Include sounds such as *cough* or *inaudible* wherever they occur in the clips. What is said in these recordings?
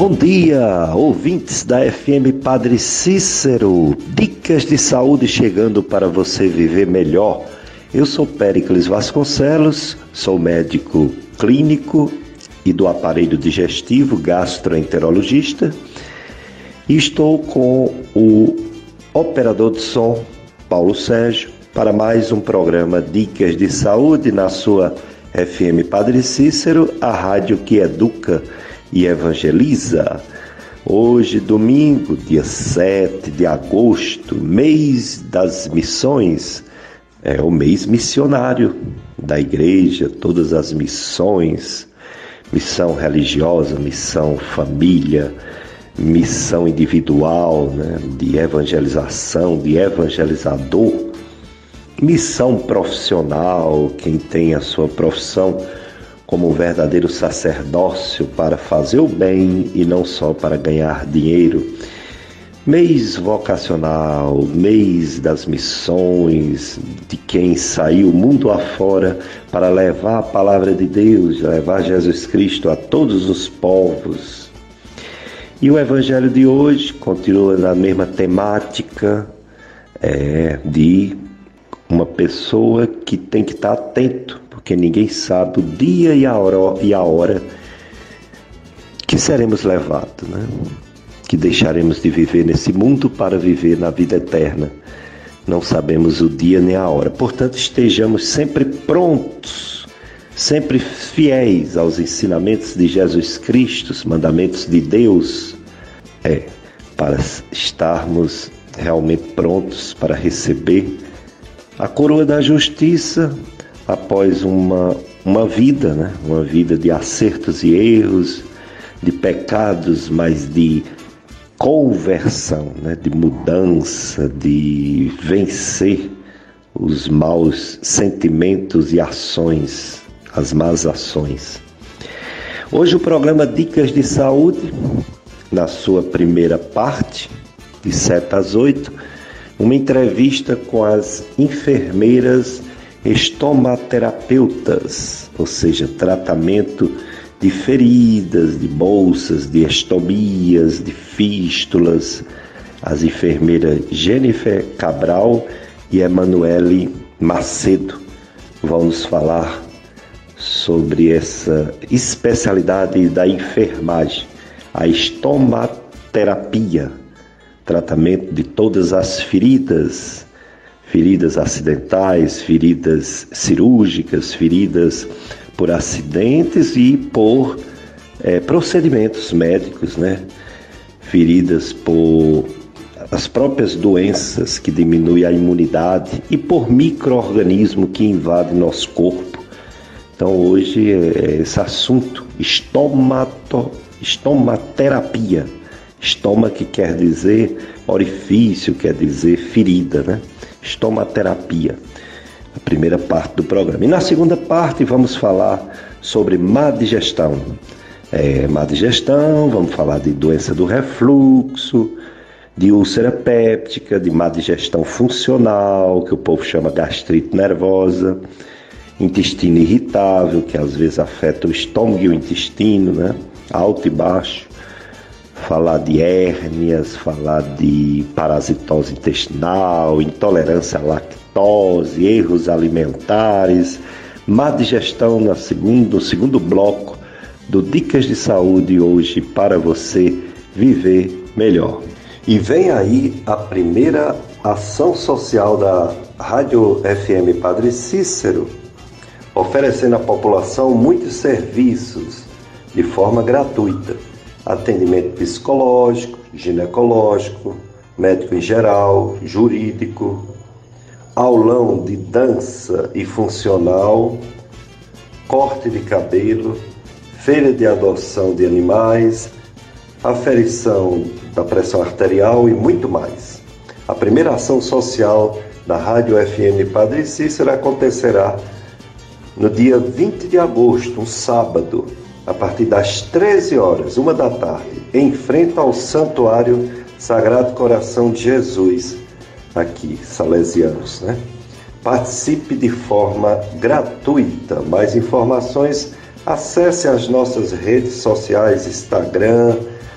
Bom dia, ouvintes da FM Padre Cícero. Dicas de saúde chegando para você viver melhor. Eu sou Péricles Vasconcelos, sou médico clínico e do aparelho digestivo gastroenterologista e estou com o operador de som Paulo Sérgio para mais um programa Dicas de Saúde na sua FM Padre Cícero, a rádio que educa e evangeliza. Hoje, domingo, dia 7 de agosto, mês das missões, é o mês missionário da igreja, todas as missões, missão religiosa, missão família, missão individual, né, de evangelização, de evangelizador, missão profissional, quem tem a sua profissão como um verdadeiro sacerdócio para fazer o bem e não só para ganhar dinheiro. Mês vocacional, mês das missões, de quem saiu mundo afora para levar a palavra de Deus, levar Jesus Cristo a todos os povos. E o Evangelho de hoje continua na mesma temática é, de uma pessoa que tem que estar atento porque ninguém sabe o dia e a hora, e a hora que seremos levados, né? que deixaremos de viver nesse mundo para viver na vida eterna. Não sabemos o dia nem a hora. Portanto, estejamos sempre prontos, sempre fiéis aos ensinamentos de Jesus Cristo, os mandamentos de Deus, é para estarmos realmente prontos para receber a coroa da justiça após uma, uma vida, né? uma vida de acertos e erros, de pecados, mas de conversão, né? de mudança, de vencer os maus sentimentos e ações, as más ações. Hoje o programa Dicas de Saúde, na sua primeira parte, de 7 às 8, uma entrevista com as enfermeiras estomaterapeutas, ou seja, tratamento de feridas, de bolsas, de estomias, de fístulas. As enfermeiras Jennifer Cabral e Emanuele Macedo vão nos falar sobre essa especialidade da enfermagem, a estomaterapia, tratamento de todas as feridas feridas acidentais, feridas cirúrgicas, feridas por acidentes e por é, procedimentos médicos, né? Feridas por as próprias doenças que diminuem a imunidade e por microorganismo que invade nosso corpo. Então hoje é esse assunto estomato, estomaterapia. Estômago que quer dizer orifício, quer dizer ferida, né? Estomaterapia, a primeira parte do programa. E na segunda parte vamos falar sobre má digestão. É, má digestão, vamos falar de doença do refluxo, de úlcera péptica, de má digestão funcional, que o povo chama gastrite nervosa, intestino irritável, que às vezes afeta o estômago e o intestino, né? alto e baixo falar de hérnias, falar de parasitose intestinal, intolerância à lactose, erros alimentares, má digestão no segundo, no segundo bloco do Dicas de Saúde hoje para você viver melhor. E vem aí a primeira ação social da Rádio FM Padre Cícero, oferecendo à população muitos serviços de forma gratuita atendimento psicológico, ginecológico, médico em geral, jurídico, aulão de dança e funcional, corte de cabelo, feira de adoção de animais, aferição da pressão arterial e muito mais. A primeira ação social da Rádio FM Padre Cícero acontecerá no dia 20 de agosto, um sábado, a partir das 13 horas, uma da tarde, em frente ao Santuário Sagrado Coração de Jesus, aqui, Salesianos, né? Participe de forma gratuita. Mais informações, acesse as nossas redes sociais, Instagram,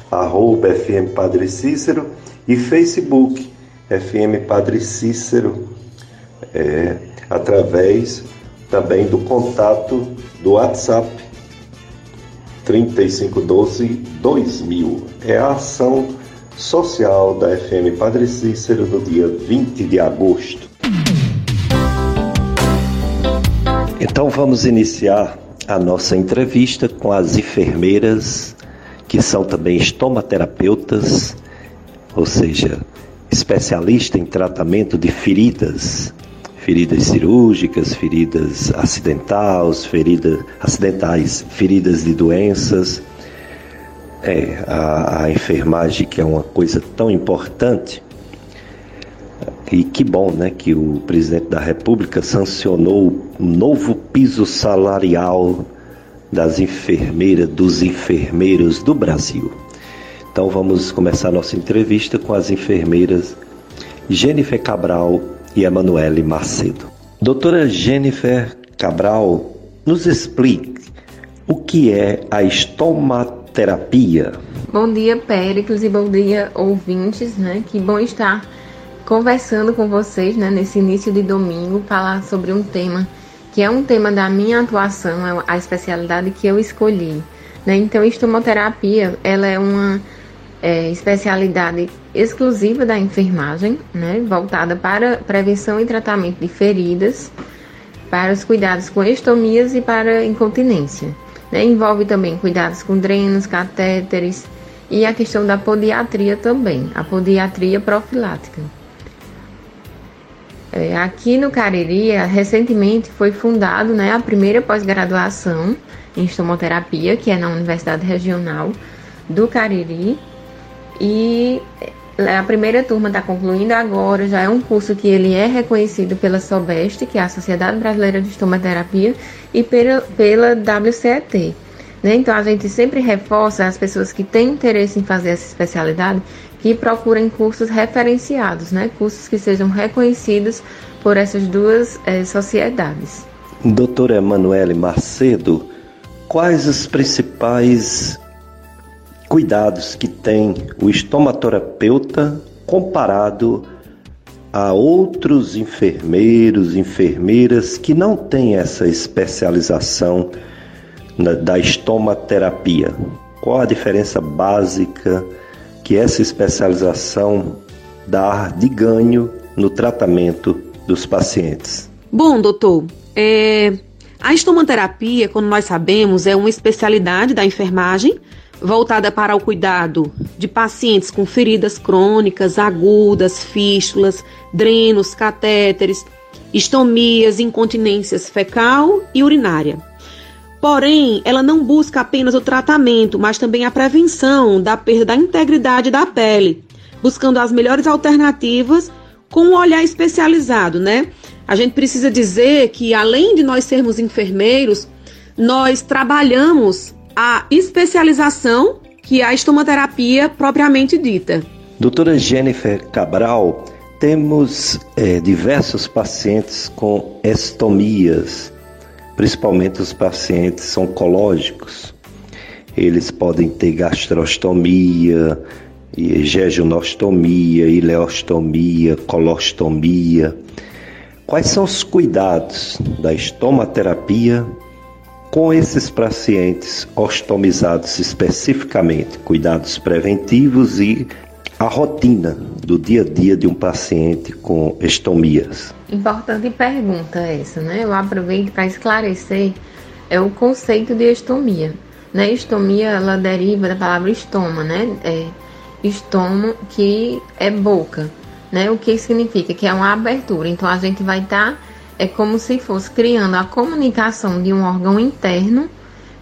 arroba FM Padre Cícero e Facebook FM Padre Cícero, é, através também do contato do WhatsApp 3512 2000. É a ação social da FM Padre Cícero no dia 20 de agosto. Então vamos iniciar a nossa entrevista com as enfermeiras que são também estomaterapeutas, ou seja, especialista em tratamento de feridas, feridas cirúrgicas, feridas acidentais, feridas acidentais, feridas de doenças. É, a, a enfermagem que é uma coisa tão importante. E que bom, né, que o presidente da República sancionou um novo piso salarial das enfermeiras, dos enfermeiros do Brasil. Então vamos começar nossa entrevista com as enfermeiras Jennifer Cabral e Emanuele Macedo. Doutora Jennifer Cabral, nos explique o que é a estomaterapia. Bom dia, Péricles, e bom dia, ouvintes, né? Que bom estar conversando com vocês, né, nesse início de domingo, falar sobre um tema que é um tema da minha atuação, é a especialidade que eu escolhi. Né? Então, estomoterapia, ela é uma é, especialidade exclusiva da enfermagem, né, voltada para prevenção e tratamento de feridas, para os cuidados com estomias e para incontinência. Né, envolve também cuidados com drenos, catéteres e a questão da podiatria também, a podiatria profilática. É, aqui no Cariri, recentemente foi fundado né, a primeira pós-graduação em estomoterapia, que é na Universidade Regional do Cariri, e é, a primeira turma está concluindo agora, já é um curso que ele é reconhecido pela SOBEST, que é a Sociedade Brasileira de Estomaterapia, e pela, pela WCET. Né? Então a gente sempre reforça as pessoas que têm interesse em fazer essa especialidade que procurem cursos referenciados, né? cursos que sejam reconhecidos por essas duas é, sociedades. Doutora Emanuele Macedo, quais os principais cuidados que tem o estomaterapeuta comparado a outros enfermeiros, enfermeiras que não têm essa especialização na, da estomaterapia? Qual a diferença básica que essa especialização dá de ganho no tratamento dos pacientes? Bom, doutor, é, a estomaterapia, como nós sabemos, é uma especialidade da enfermagem voltada para o cuidado de pacientes com feridas crônicas, agudas, fístulas, drenos, catéteres, estomias, incontinências fecal e urinária. Porém, ela não busca apenas o tratamento, mas também a prevenção da perda da integridade da pele, buscando as melhores alternativas com um olhar especializado, né? A gente precisa dizer que além de nós sermos enfermeiros, nós trabalhamos a especialização que a estomaterapia propriamente dita. Doutora Jennifer Cabral, temos é, diversos pacientes com estomias, principalmente os pacientes oncológicos. Eles podem ter gastrostomia, jejunostomia, ileostomia, colostomia. Quais são os cuidados da estomaterapia com esses pacientes ostomizados especificamente, cuidados preventivos e a rotina do dia a dia de um paciente com estomias? Importante pergunta essa, né? Eu aproveito para esclarecer é o conceito de estomia. Né? Estomia ela deriva da palavra estoma, né? É que é boca, né? O que significa que é uma abertura. Então a gente vai estar tá é como se fosse criando a comunicação de um órgão interno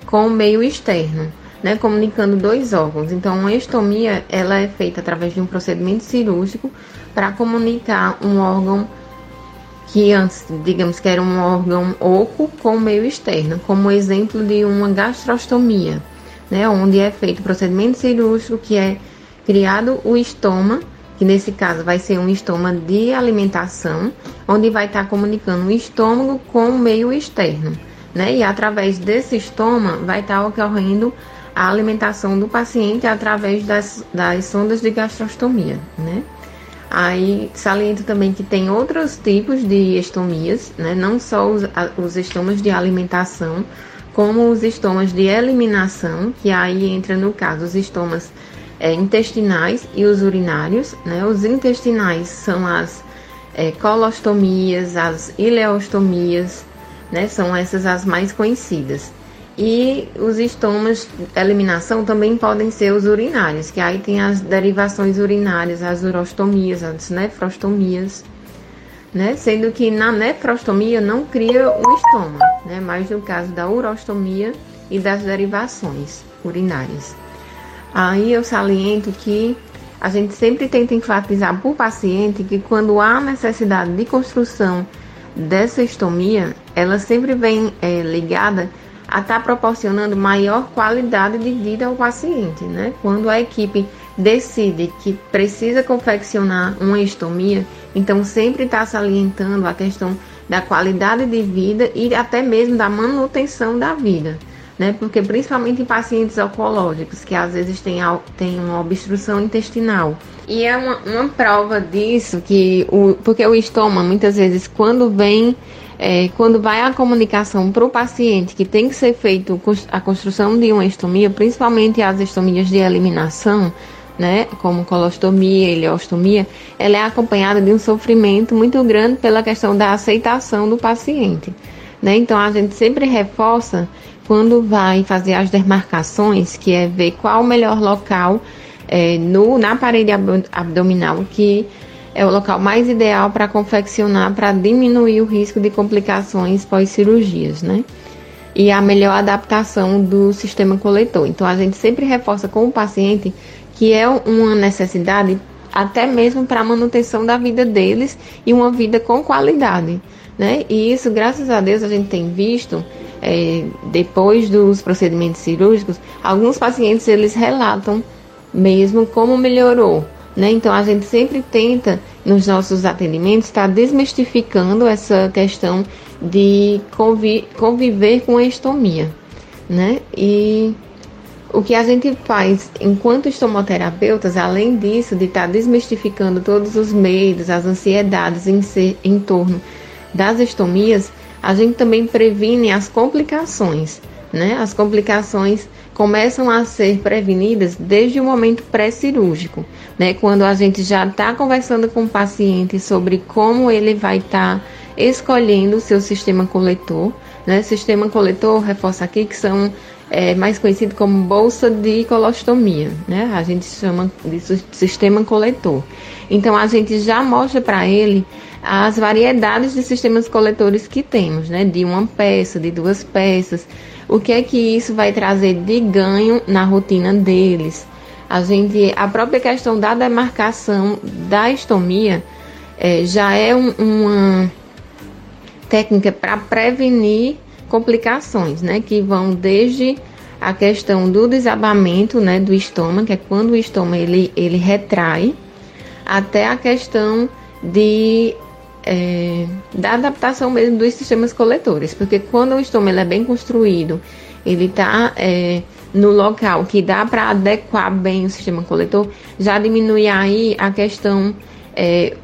com o meio externo, né, comunicando dois órgãos. Então, uma estomia ela é feita através de um procedimento cirúrgico para comunicar um órgão que antes, digamos que era um órgão oco com o meio externo, como exemplo de uma gastrostomia, né, onde é feito o procedimento cirúrgico que é criado o estoma que nesse caso vai ser um estoma de alimentação, onde vai estar comunicando o estômago com o meio externo, né? E através desse estoma vai estar ocorrendo a alimentação do paciente através das, das sondas de gastrostomia, né? Aí saliento também que tem outros tipos de estomias, né? Não só os, os estomas de alimentação, como os estomas de eliminação, que aí entra no caso os estomas é, intestinais e os urinários, né? Os intestinais são as é, colostomias, as ileostomias, né? São essas as mais conhecidas. E os estomas eliminação também podem ser os urinários, que aí tem as derivações urinárias, as urostomias, as nefrostomias, né? Sendo que na nefrostomia não cria o estômago, né? Mas no caso da urostomia e das derivações urinárias. Aí eu saliento que a gente sempre tenta enfatizar para o paciente que quando há necessidade de construção dessa estomia, ela sempre vem é, ligada a estar tá proporcionando maior qualidade de vida ao paciente, né? Quando a equipe decide que precisa confeccionar uma estomia, então sempre está salientando a questão da qualidade de vida e até mesmo da manutenção da vida, né? Porque principalmente em pacientes oncológicos, que às vezes têm, têm uma obstrução intestinal. E é uma, uma prova disso que o, porque o estômago muitas vezes quando vem é, quando vai a comunicação para o paciente que tem que ser feito a construção de uma estomia, principalmente as estomias de eliminação, né, como colostomia, ileostomia, ela é acompanhada de um sofrimento muito grande pela questão da aceitação do paciente. Né? Então a gente sempre reforça quando vai fazer as demarcações, que é ver qual o melhor local é, no, na parede abdominal que é o local mais ideal para confeccionar para diminuir o risco de complicações pós-cirurgias, né? E a melhor adaptação do sistema coletor. Então a gente sempre reforça com o paciente que é uma necessidade até mesmo para a manutenção da vida deles e uma vida com qualidade, né? E isso, graças a Deus, a gente tem visto é, depois dos procedimentos cirúrgicos, alguns pacientes eles relatam mesmo como melhorou né? Então a gente sempre tenta nos nossos atendimentos estar tá desmistificando essa questão de convi conviver com a estomia, né? E o que a gente faz enquanto estomoterapeutas, além disso, de estar tá desmistificando todos os medos, as ansiedades em, ser, em torno das estomias, a gente também previne as complicações, né? As complicações começam a ser prevenidas desde o momento pré-cirúrgico, né? Quando a gente já está conversando com o paciente sobre como ele vai estar tá escolhendo o seu sistema coletor, né? Sistema coletor, reforça aqui que são é, mais conhecido como bolsa de colostomia, né? A gente chama de sistema coletor. Então a gente já mostra para ele as variedades de sistemas coletores que temos, né? De uma peça, de duas peças, o que é que isso vai trazer de ganho na rotina deles? A gente, a própria questão da demarcação da estomia é, já é um, uma técnica para prevenir complicações, né? Que vão desde a questão do desabamento, né, do estômago, que é quando o estômago ele, ele retrai, até a questão de é, da adaptação mesmo dos sistemas coletores, porque quando o estômago é bem construído, ele está é, no local que dá para adequar bem o sistema coletor, já diminui aí a questão, é,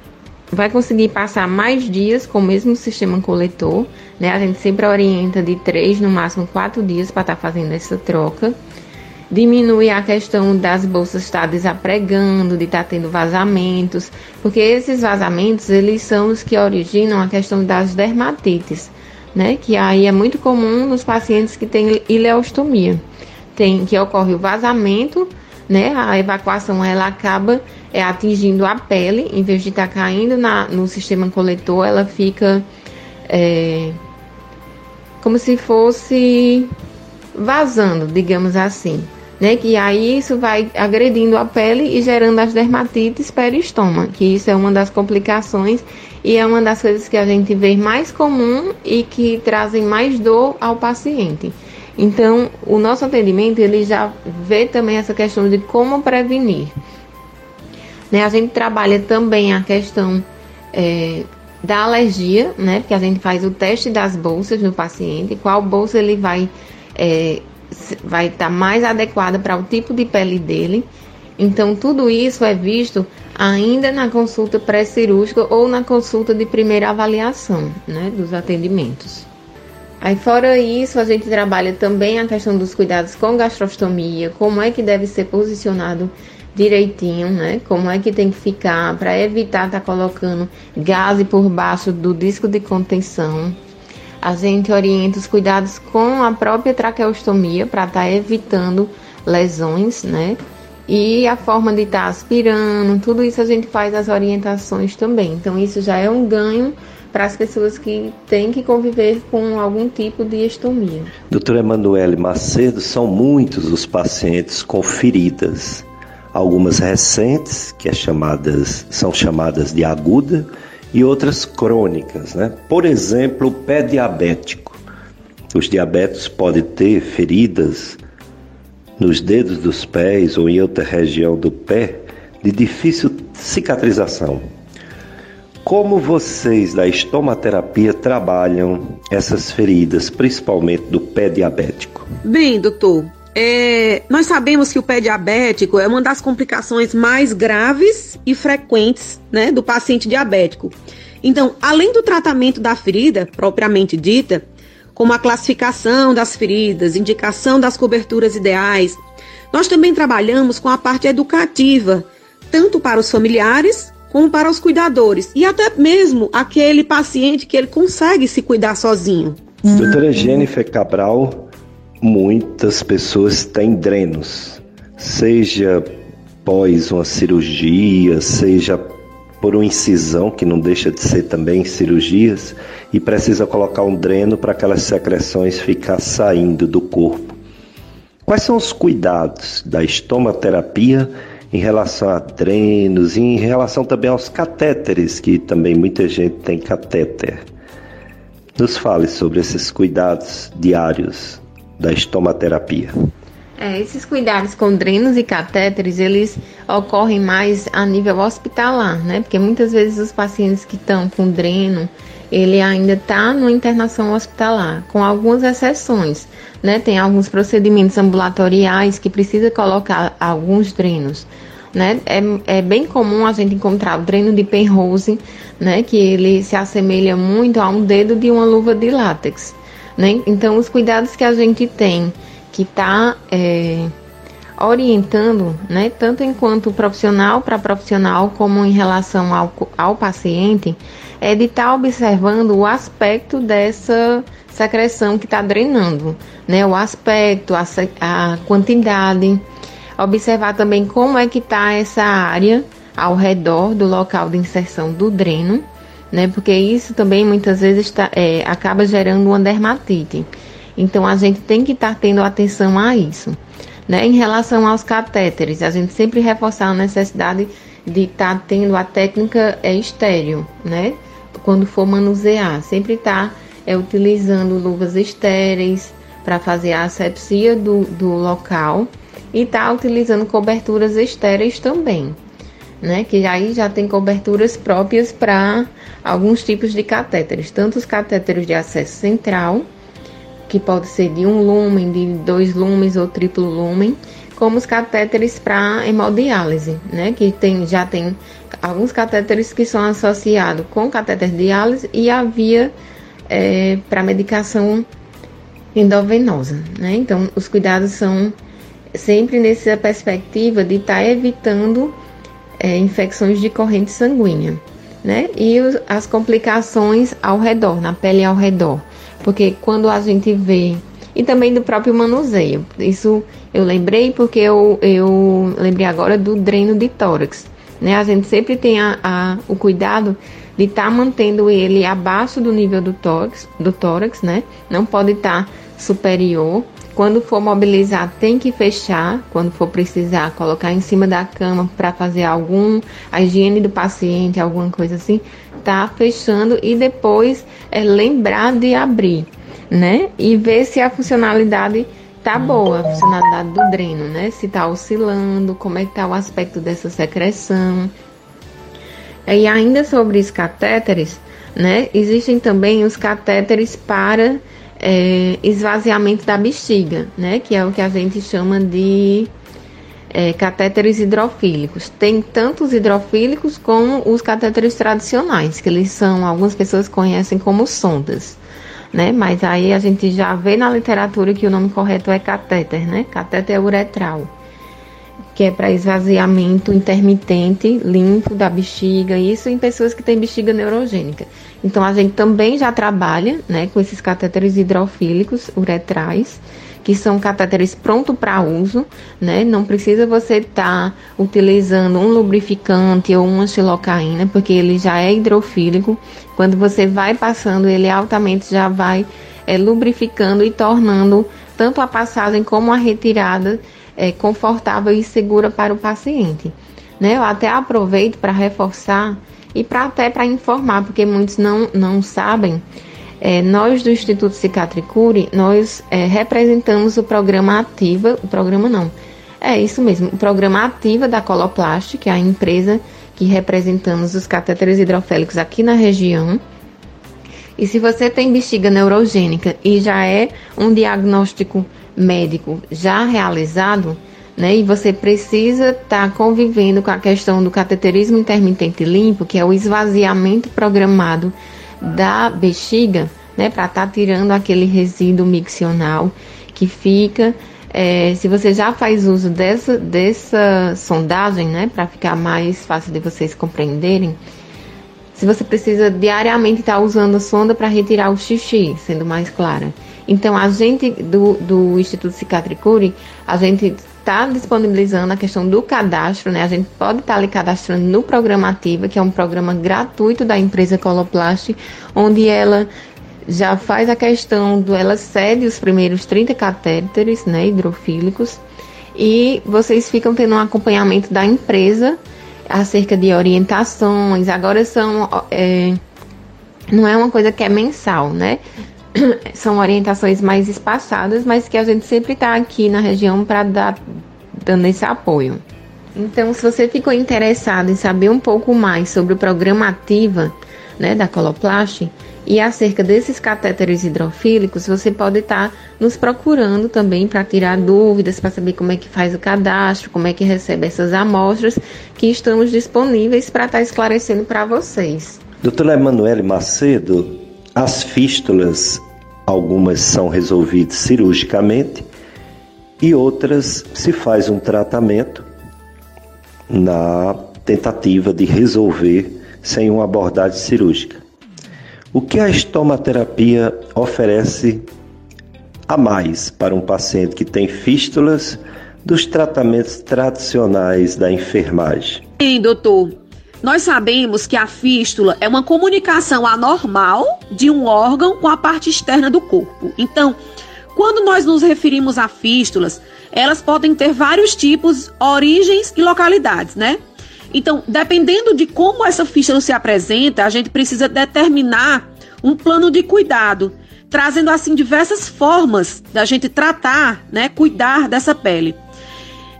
vai conseguir passar mais dias com o mesmo sistema coletor, né? A gente sempre orienta de três, no máximo quatro dias para estar tá fazendo essa troca diminui a questão das bolsas estar desapregando, de estar tendo vazamentos, porque esses vazamentos eles são os que originam a questão das dermatites, né? Que aí é muito comum nos pacientes que têm ileostomia, tem que ocorre o vazamento, né? A evacuação ela acaba é, atingindo a pele, em vez de estar caindo na, no sistema coletor, ela fica é, como se fosse vazando, digamos assim né? Que aí isso vai agredindo a pele e gerando as dermatites peristoma, que isso é uma das complicações e é uma das coisas que a gente vê mais comum e que trazem mais dor ao paciente. Então, o nosso atendimento ele já vê também essa questão de como prevenir. Né? A gente trabalha também a questão é, da alergia, né? Porque a gente faz o teste das bolsas no paciente, qual bolsa ele vai é, vai estar tá mais adequada para o tipo de pele dele. Então, tudo isso é visto ainda na consulta pré-cirúrgica ou na consulta de primeira avaliação né, dos atendimentos. Aí, fora isso, a gente trabalha também a questão dos cuidados com gastrostomia, como é que deve ser posicionado direitinho, né? Como é que tem que ficar para evitar estar tá colocando gás por baixo do disco de contenção. A gente orienta os cuidados com a própria traqueostomia para estar tá evitando lesões, né? E a forma de estar tá aspirando, tudo isso a gente faz as orientações também. Então isso já é um ganho para as pessoas que têm que conviver com algum tipo de estomia. Doutora Emanuele Macedo, são muitos os pacientes com feridas algumas recentes, que é chamadas, são chamadas de aguda, e outras crônicas. Né? Por exemplo, o pé diabético. Os diabéticos podem ter feridas nos dedos dos pés ou em outra região do pé de difícil cicatrização. Como vocês da estomaterapia trabalham essas feridas, principalmente do pé diabético? Bem, doutor, é, nós sabemos que o pé diabético é uma das complicações mais graves e frequentes né, do paciente diabético. Então, além do tratamento da ferida, propriamente dita, como a classificação das feridas, indicação das coberturas ideais, nós também trabalhamos com a parte educativa, tanto para os familiares como para os cuidadores e até mesmo aquele paciente que ele consegue se cuidar sozinho. Doutora Jennifer Cabral, muitas pessoas têm drenos, seja pós uma cirurgia, seja por uma incisão, que não deixa de ser também cirurgias, e precisa colocar um dreno para aquelas secreções ficar saindo do corpo. Quais são os cuidados da estomaterapia em relação a drenos e em relação também aos catéteres, que também muita gente tem catéter? Nos fale sobre esses cuidados diários da estomaterapia. É, esses cuidados com drenos e catéteres, eles ocorrem mais a nível hospitalar, né? Porque muitas vezes os pacientes que estão com dreno, ele ainda está numa internação hospitalar, com algumas exceções, né? Tem alguns procedimentos ambulatoriais que precisa colocar alguns drenos, né? É, é bem comum a gente encontrar o dreno de Penrose, né? Que ele se assemelha muito a um dedo de uma luva de látex. Né? Então, os cuidados que a gente tem, que está é, orientando, né, tanto enquanto profissional para profissional, como em relação ao, ao paciente, é de estar tá observando o aspecto dessa secreção que está drenando, né, o aspecto, a, a quantidade, observar também como é que está essa área ao redor do local de inserção do dreno né? Porque isso também muitas vezes tá, é, acaba gerando uma dermatite. Então a gente tem que estar tá tendo atenção a isso. Né? Em relação aos catéteres, a gente sempre reforçar a necessidade de estar tá tendo a técnica é, estéreo, né? Quando for manusear, sempre estar tá, é, utilizando luvas estéreis para fazer a asepsia do, do local e estar tá utilizando coberturas estéreis também, né? Que aí já tem coberturas próprias para alguns tipos de catéteres, tanto os catéteres de acesso central, que pode ser de um lumen, de dois lumens ou triplo lumen, como os catéteres para hemodiálise, né? Que tem, já tem alguns catéteres que são associados com catéter de diálise e a via é, para medicação endovenosa, né? Então, os cuidados são sempre nessa perspectiva de estar tá evitando é, infecções de corrente sanguínea, né? E os, as complicações ao redor, na pele ao redor. Porque quando a gente vê. E também do próprio manuseio. Isso eu lembrei porque eu, eu lembrei agora do dreno de tórax. Né? A gente sempre tem a, a o cuidado de estar tá mantendo ele abaixo do nível do tórax, do tórax, né? Não pode estar tá superior quando for mobilizar, tem que fechar. Quando for precisar, colocar em cima da cama para fazer algum a higiene do paciente, alguma coisa assim, tá fechando e depois é lembrar de abrir, né? E ver se a funcionalidade tá boa, a funcionalidade do dreno, né? Se tá oscilando, como é que tá o aspecto dessa secreção. E ainda sobre os catéteres, né? Existem também os catéteres para é, esvaziamento da bexiga, né? Que é o que a gente chama de é, catéteres hidrofílicos. Tem tanto os hidrofílicos como os catéteres tradicionais, que eles são, algumas pessoas conhecem como sondas, né? Mas aí a gente já vê na literatura que o nome correto é catéter, né? Catéter uretral, que é para esvaziamento intermitente, limpo da bexiga, isso em pessoas que têm bexiga neurogênica. Então a gente também já trabalha, né, com esses catéteres hidrofílicos uretrais que são catéteres pronto para uso, né? Não precisa você estar tá utilizando um lubrificante ou uma xilocaína, porque ele já é hidrofílico. Quando você vai passando, ele altamente já vai é, lubrificando e tornando tanto a passagem como a retirada é, confortável e segura para o paciente. Né? Eu até aproveito para reforçar e para até para informar, porque muitos não, não sabem é, nós do Instituto Cicatricure, nós é, representamos o programa Ativa, o programa não, é isso mesmo, o programa Ativa da Coloplast, que é a empresa que representamos os catéteres hidrofélicos aqui na região. E se você tem bexiga neurogênica e já é um diagnóstico médico já realizado, né, e você precisa estar tá convivendo com a questão do cateterismo intermitente limpo, que é o esvaziamento programado da bexiga, né, para estar tá tirando aquele resíduo miccional que fica. É, se você já faz uso dessa, dessa sondagem, né, para ficar mais fácil de vocês compreenderem, se você precisa diariamente estar tá usando a sonda para retirar o xixi, sendo mais clara. Então, a gente do, do Instituto Cicatricure, a gente está disponibilizando a questão do cadastro, né? A gente pode estar tá ali cadastrando no programa Ativa, que é um programa gratuito da empresa Coloplast, onde ela já faz a questão do ela cede os primeiros 30 catéteres, né, hidrofílicos, e vocês ficam tendo um acompanhamento da empresa acerca de orientações. Agora são é, não é uma coisa que é mensal, né? *coughs* são orientações mais espaçadas, mas que a gente sempre está aqui na região para dar dando esse apoio. Então, se você ficou interessado em saber um pouco mais sobre o programa Ativa, né, da Coloplast e acerca desses catéteres hidrofílicos, você pode estar tá nos procurando também para tirar dúvidas, para saber como é que faz o cadastro, como é que recebe essas amostras, que estamos disponíveis para estar tá esclarecendo para vocês. Doutora Emanuele Macedo, as fístulas, algumas são resolvidas cirurgicamente e outras se faz um tratamento na tentativa de resolver sem uma abordagem cirúrgica. O que a estomaterapia oferece a mais para um paciente que tem fístulas dos tratamentos tradicionais da enfermagem? Sim, doutor. Nós sabemos que a fístula é uma comunicação anormal de um órgão com a parte externa do corpo. Então, quando nós nos referimos a fístulas, elas podem ter vários tipos, origens e localidades, né? Então, dependendo de como essa fístula se apresenta, a gente precisa determinar um plano de cuidado, trazendo assim diversas formas da gente tratar, né, cuidar dessa pele.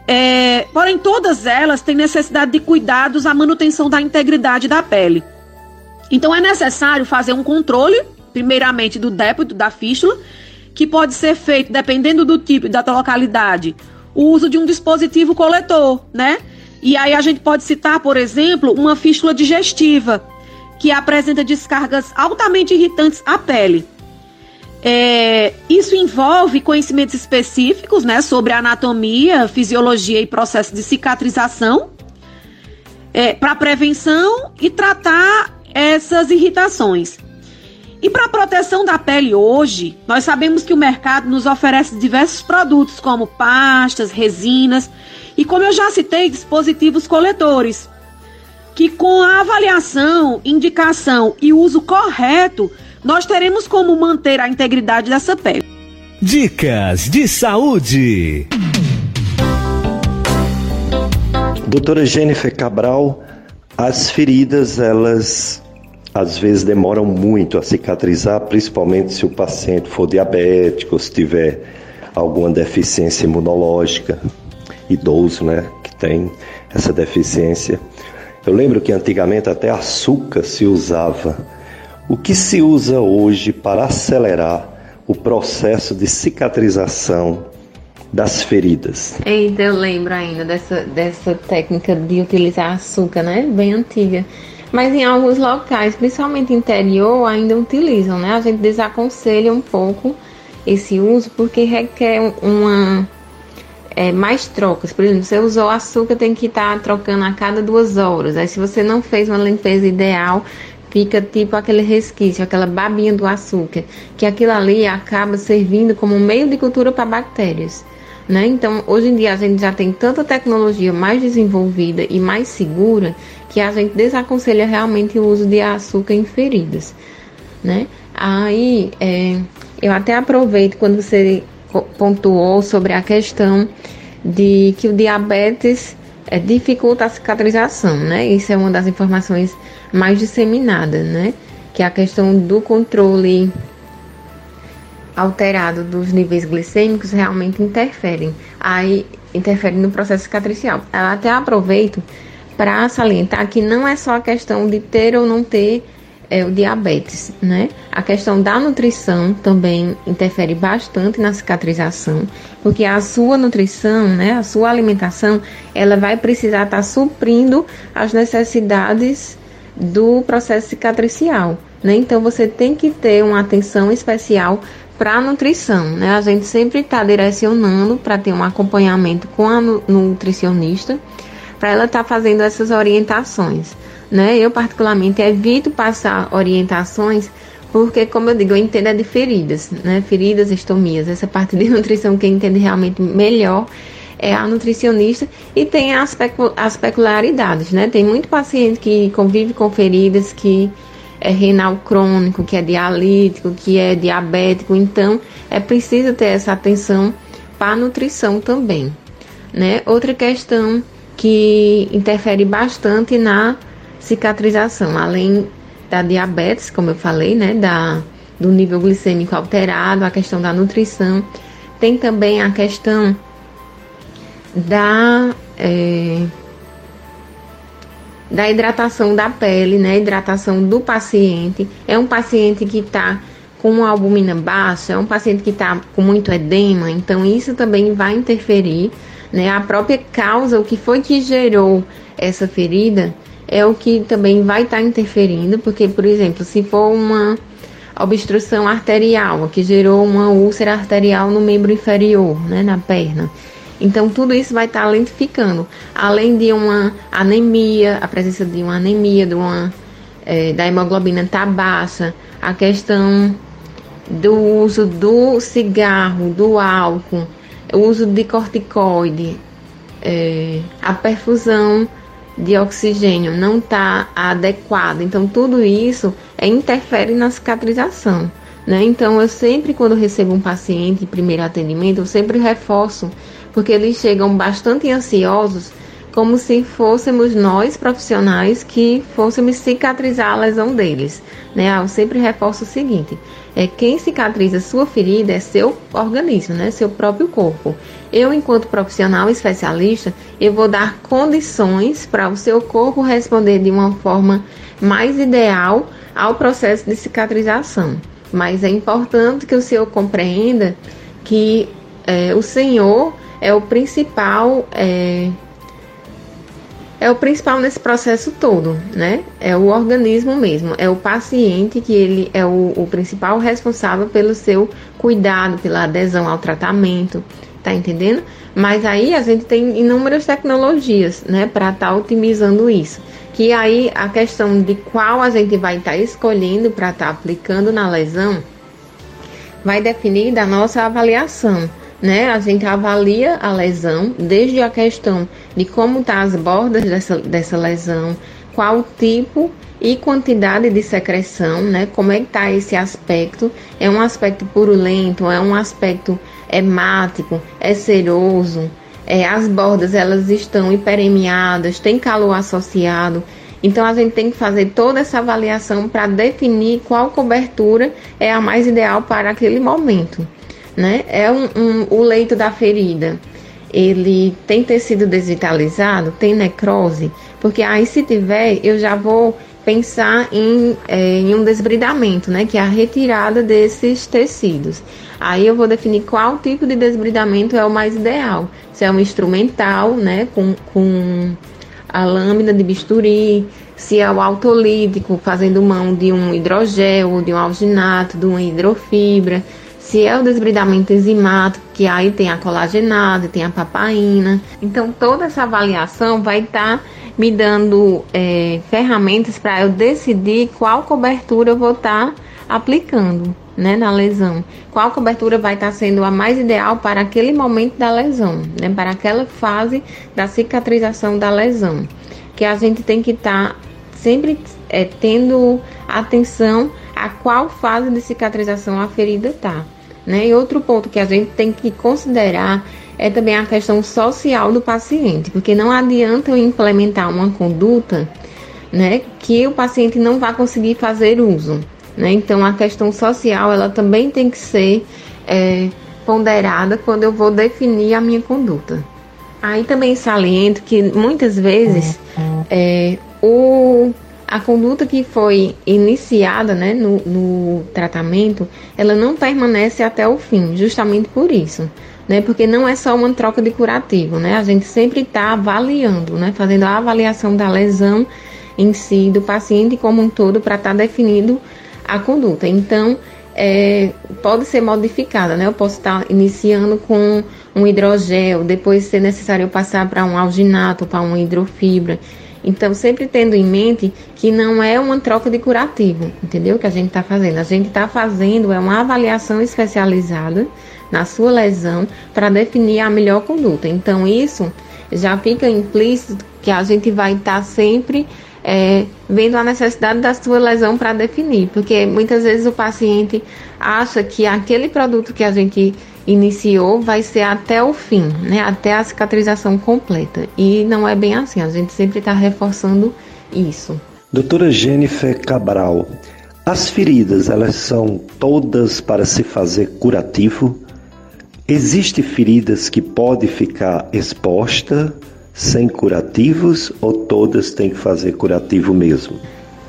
É, porém, todas elas têm necessidade de cuidados à manutenção da integridade da pele. Então, é necessário fazer um controle, primeiramente, do débito da fístula, que pode ser feito, dependendo do tipo e da localidade, o uso de um dispositivo coletor, né? E aí a gente pode citar, por exemplo, uma fístula digestiva, que apresenta descargas altamente irritantes à pele. É, isso envolve conhecimentos específicos né, sobre anatomia, fisiologia e processo de cicatrização é, para prevenção e tratar essas irritações. E para a proteção da pele hoje, nós sabemos que o mercado nos oferece diversos produtos como pastas, resinas e, como eu já citei, dispositivos coletores, que com a avaliação, indicação e uso correto nós teremos como manter a integridade dessa pele. Dicas de saúde. Doutora Jennifer Cabral, as feridas elas às vezes demoram muito a cicatrizar, principalmente se o paciente for diabético, se tiver alguma deficiência imunológica, idoso, né, que tem essa deficiência. Eu lembro que antigamente até açúcar se usava o que se usa hoje para acelerar o processo de cicatrização das feridas. Eita, eu lembro ainda dessa, dessa técnica de utilizar açúcar, né? Bem antiga. Mas em alguns locais, principalmente interior, ainda utilizam, né? A gente desaconselha um pouco esse uso porque requer uma é, mais trocas. Por exemplo, você usou açúcar, tem que estar tá trocando a cada duas horas. Aí, se você não fez uma limpeza ideal, fica tipo aquele resquício, aquela babinha do açúcar, que aquilo ali acaba servindo como meio de cultura para bactérias. Né? Então, hoje em dia a gente já tem tanta tecnologia mais desenvolvida e mais segura que a gente desaconselha realmente o uso de açúcar em feridas. Né? Aí, é, eu até aproveito quando você pontuou sobre a questão de que o diabetes é, dificulta a cicatrização, né? Isso é uma das informações mais disseminadas, né? Que é a questão do controle alterado dos níveis glicêmicos realmente interferem. Aí interferem no processo cicatricial. Eu até aproveito para salientar que não é só a questão de ter ou não ter é, o diabetes, né? A questão da nutrição também interfere bastante na cicatrização, porque a sua nutrição, né, a sua alimentação, ela vai precisar estar tá suprindo as necessidades do processo cicatricial, né? Então você tem que ter uma atenção especial para a nutrição, né? A gente sempre está direcionando para ter um acompanhamento com a nutricionista, para ela estar tá fazendo essas orientações né? Eu particularmente evito passar orientações porque, como eu digo, eu entendo é de feridas, né? Feridas, estomias. Essa parte de *laughs* nutrição quem entende realmente melhor é a nutricionista e tem as, as peculiaridades, né? Tem muito paciente que convive com feridas que é renal crônico, que é dialítico, que é diabético, então é preciso ter essa atenção para a nutrição também, né? Outra questão que interfere bastante na cicatrização, além da diabetes, como eu falei, né, da, do nível glicêmico alterado, a questão da nutrição, tem também a questão da é, da hidratação da pele, né, hidratação do paciente. É um paciente que está com uma albumina baixa, é um paciente que está com muito edema, então isso também vai interferir, né, a própria causa, o que foi que gerou essa ferida, é o que também vai estar tá interferindo, porque, por exemplo, se for uma obstrução arterial, que gerou uma úlcera arterial no membro inferior, né, na perna. Então, tudo isso vai estar tá lentificando, além de uma anemia, a presença de uma anemia, de uma, é, da hemoglobina estar tá baixa, a questão do uso do cigarro, do álcool, o uso de corticoide, é, a perfusão de oxigênio não está adequado. Então, tudo isso é, interfere na cicatrização. Né? Então, eu sempre, quando recebo um paciente em primeiro atendimento, eu sempre reforço, porque eles chegam bastante ansiosos, como se fôssemos nós profissionais que fôssemos cicatrizar a lesão deles. Né? Eu sempre reforço o seguinte: é quem cicatriza sua ferida é seu organismo, né? Seu próprio corpo. Eu, enquanto profissional especialista, eu vou dar condições para o seu corpo responder de uma forma mais ideal ao processo de cicatrização. Mas é importante que o senhor compreenda que é, o senhor é o principal é, é o principal nesse processo todo, né? É o organismo mesmo, é o paciente que ele é o, o principal responsável pelo seu cuidado, pela adesão ao tratamento, tá entendendo? Mas aí a gente tem inúmeras tecnologias, né, para estar tá otimizando isso. Que aí a questão de qual a gente vai estar tá escolhendo para estar tá aplicando na lesão vai definir da nossa avaliação, né? A gente avalia a lesão desde a questão de como tá as bordas dessa, dessa lesão, qual tipo e quantidade de secreção, né? Como é que tá esse aspecto? É um aspecto purulento, é um aspecto hemático, é seroso, é, as bordas elas estão hiperemiadas, tem calor associado. Então a gente tem que fazer toda essa avaliação para definir qual cobertura é a mais ideal para aquele momento. Né? É um, um, o leito da ferida. Ele tem tecido desvitalizado, tem necrose, porque aí se tiver, eu já vou pensar em, é, em um desbridamento, né, que é a retirada desses tecidos. Aí eu vou definir qual tipo de desbridamento é o mais ideal. Se é um instrumental, né, com, com a lâmina de bisturi, se é o autolítico, fazendo mão de um hidrogel, de um alginato, de uma hidrofibra, se é o desbridamento enzimático, que aí tem a colagenase, tem a papaina. Então, toda essa avaliação vai estar tá me dando é, ferramentas para eu decidir qual cobertura eu vou estar tá aplicando né, na lesão. Qual cobertura vai estar tá sendo a mais ideal para aquele momento da lesão, né, para aquela fase da cicatrização da lesão. Que a gente tem que estar tá sempre é, tendo atenção a qual fase de cicatrização a ferida está. Né? E outro ponto que a gente tem que considerar é também a questão social do paciente, porque não adianta eu implementar uma conduta né, que o paciente não vai conseguir fazer uso. Né? Então, a questão social ela também tem que ser é, ponderada quando eu vou definir a minha conduta. Aí também saliento que muitas vezes é, o a conduta que foi iniciada né, no, no, tratamento, ela não permanece até o fim, justamente por isso. Né, porque não é só uma troca de curativo, né? A gente sempre está avaliando, né? Fazendo a avaliação da lesão em si, do paciente como um todo, para estar tá definindo a conduta. Então, é, pode ser modificada, né? Eu posso estar tá iniciando com um hidrogel, depois, se necessário, eu passar para um alginato, para uma hidrofibra. Então, sempre tendo em mente que não é uma troca de curativo, entendeu? Que a gente está fazendo. A gente está fazendo é uma avaliação especializada na sua lesão para definir a melhor conduta. Então, isso já fica implícito que a gente vai estar tá sempre é, vendo a necessidade da sua lesão para definir, porque muitas vezes o paciente acha que aquele produto que a gente iniciou vai ser até o fim, né? Até a cicatrização completa. E não é bem assim, a gente sempre está reforçando isso. Doutora Jennifer Cabral, as feridas, elas são todas para se fazer curativo? Existem feridas que pode ficar exposta sem curativos ou todas têm que fazer curativo mesmo?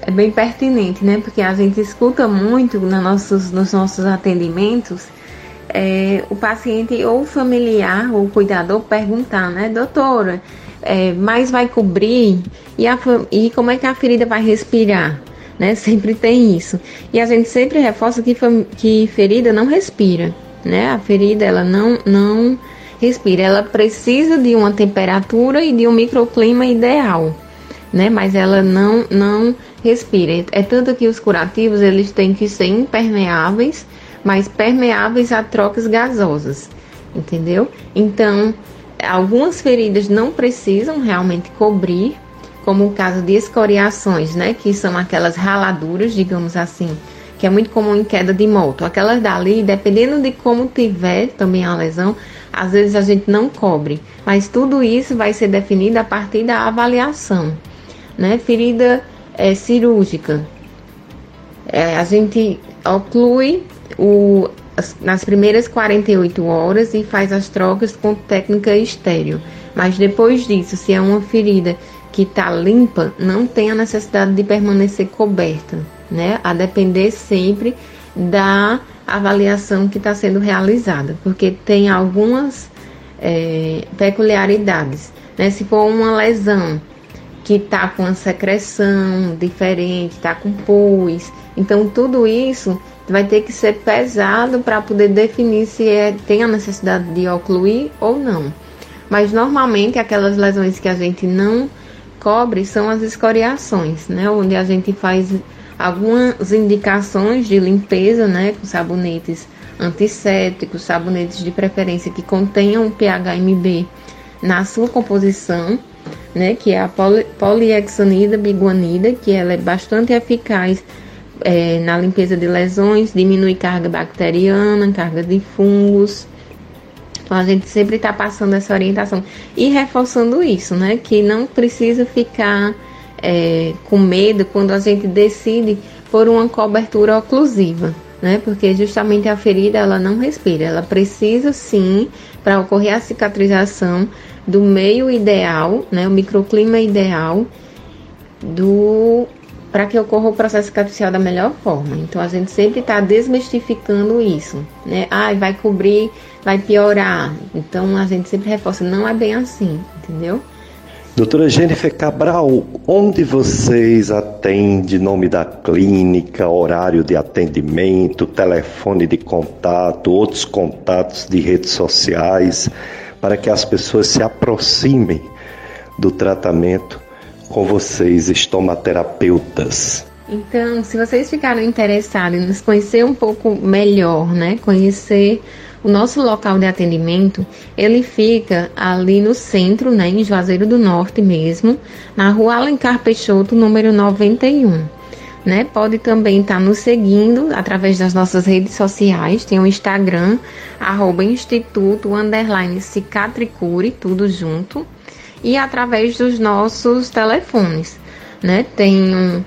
É bem pertinente, né? Porque a gente escuta muito nos nossos, nos nossos atendimentos é, o paciente ou familiar ou cuidador perguntar, né, doutora, é, mas vai cobrir e, a, e como é que a ferida vai respirar? Né? *laughs* Sempre tem isso. E a gente sempre reforça que, que ferida não respira, né? A ferida ela não, não respira, ela precisa de uma temperatura e de um microclima ideal, né? Mas ela não, não respira. É tanto que os curativos eles têm que ser impermeáveis mas permeáveis a trocas gasosas, entendeu? Então, algumas feridas não precisam realmente cobrir, como o caso de escoriações, né, que são aquelas raladuras, digamos assim, que é muito comum em queda de moto. Aquelas dali, dependendo de como tiver também a lesão, às vezes a gente não cobre, mas tudo isso vai ser definido a partir da avaliação, né? Ferida é, cirúrgica, é, a gente oclui o, nas primeiras 48 horas e faz as trocas com técnica estéreo. Mas depois disso, se é uma ferida que está limpa, não tem a necessidade de permanecer coberta, né? A depender sempre da avaliação que está sendo realizada, porque tem algumas é, peculiaridades. Né? Se for uma lesão que está com a secreção diferente, está com pus, então tudo isso vai ter que ser pesado para poder definir se é, tem a necessidade de ocluir ou não. Mas normalmente aquelas lesões que a gente não cobre são as escoriações, né? Onde a gente faz algumas indicações de limpeza, né? Com sabonetes antissépticos, sabonetes de preferência que contenham PHMB na sua composição, né? Que é a poli poliexanida biguanida, que ela é bastante eficaz é, na limpeza de lesões, diminui carga bacteriana, carga de fungos. Então a gente sempre está passando essa orientação e reforçando isso, né? Que não precisa ficar é, com medo quando a gente decide por uma cobertura oclusiva, né? Porque justamente a ferida ela não respira, ela precisa sim para ocorrer a cicatrização do meio ideal, né? O microclima ideal do para que ocorra o processo cicatricial da melhor forma. Então a gente sempre está desmistificando isso, né? Ah, vai cobrir, vai piorar. Então a gente sempre reforça, não é bem assim, entendeu? Doutora Jennifer Cabral, onde vocês atendem, nome da clínica, horário de atendimento, telefone de contato, outros contatos de redes sociais, para que as pessoas se aproximem do tratamento com vocês, estomaterapeutas? Então, se vocês ficaram interessados em nos conhecer um pouco melhor, né? Conhecer o nosso local de atendimento, ele fica ali no centro, né, em Juazeiro do Norte mesmo, na rua Alencar Peixoto, número 91. Né? Pode também estar tá nos seguindo através das nossas redes sociais, tem o Instagram, arroba Instituto Underline Cicatricure, tudo junto e através dos nossos telefones, né? Tem um,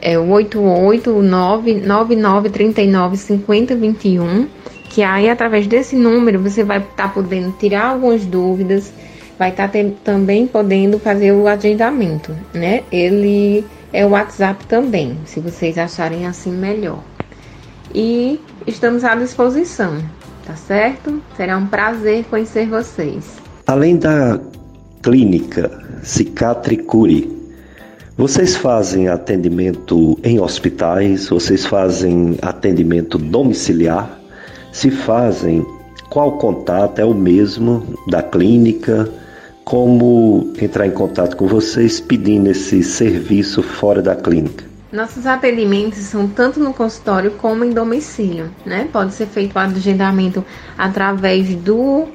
é, o 889-9939-5021, que aí através desse número você vai estar tá podendo tirar algumas dúvidas, vai estar tá também podendo fazer o agendamento, né? Ele é o WhatsApp também, se vocês acharem assim melhor. E estamos à disposição, tá certo? Será um prazer conhecer vocês. Além da Clínica Cicatricure. Vocês fazem atendimento em hospitais? Vocês fazem atendimento domiciliar? Se fazem, qual contato é o mesmo da clínica? Como entrar em contato com vocês pedindo esse serviço fora da clínica? Nossos atendimentos são tanto no consultório como em domicílio, né? Pode ser feito o agendamento através do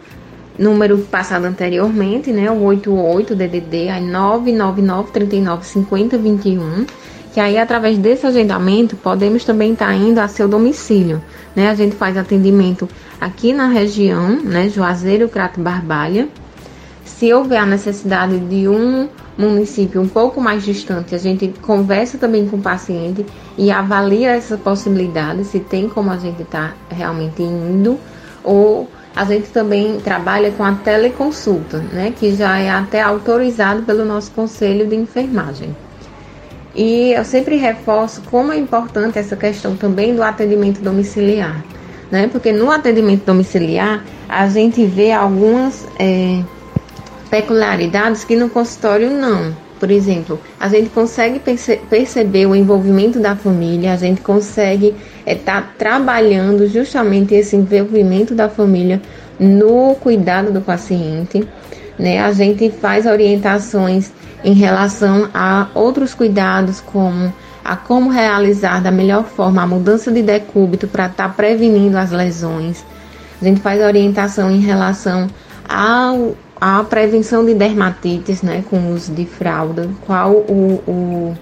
número passado anteriormente, né, o 88 DDD, aí 999 39 50 21, que aí através desse agendamento podemos também estar tá indo a seu domicílio, né? A gente faz atendimento aqui na região, né, Juazeiro, Crato, Barbalha. Se houver a necessidade de um município um pouco mais distante, a gente conversa também com o paciente e avalia essa possibilidade, se tem como a gente estar tá realmente indo ou a gente também trabalha com a teleconsulta, né, que já é até autorizado pelo nosso conselho de enfermagem. E eu sempre reforço como é importante essa questão também do atendimento domiciliar, né, porque no atendimento domiciliar a gente vê algumas é, peculiaridades que no consultório não. Por exemplo, a gente consegue perce perceber o envolvimento da família, a gente consegue estar é, tá trabalhando justamente esse envolvimento da família no cuidado do paciente. Né? A gente faz orientações em relação a outros cuidados, como a como realizar da melhor forma a mudança de decúbito para estar tá prevenindo as lesões. A gente faz orientação em relação ao a prevenção de dermatites, né, com uso de fralda, qual o, o,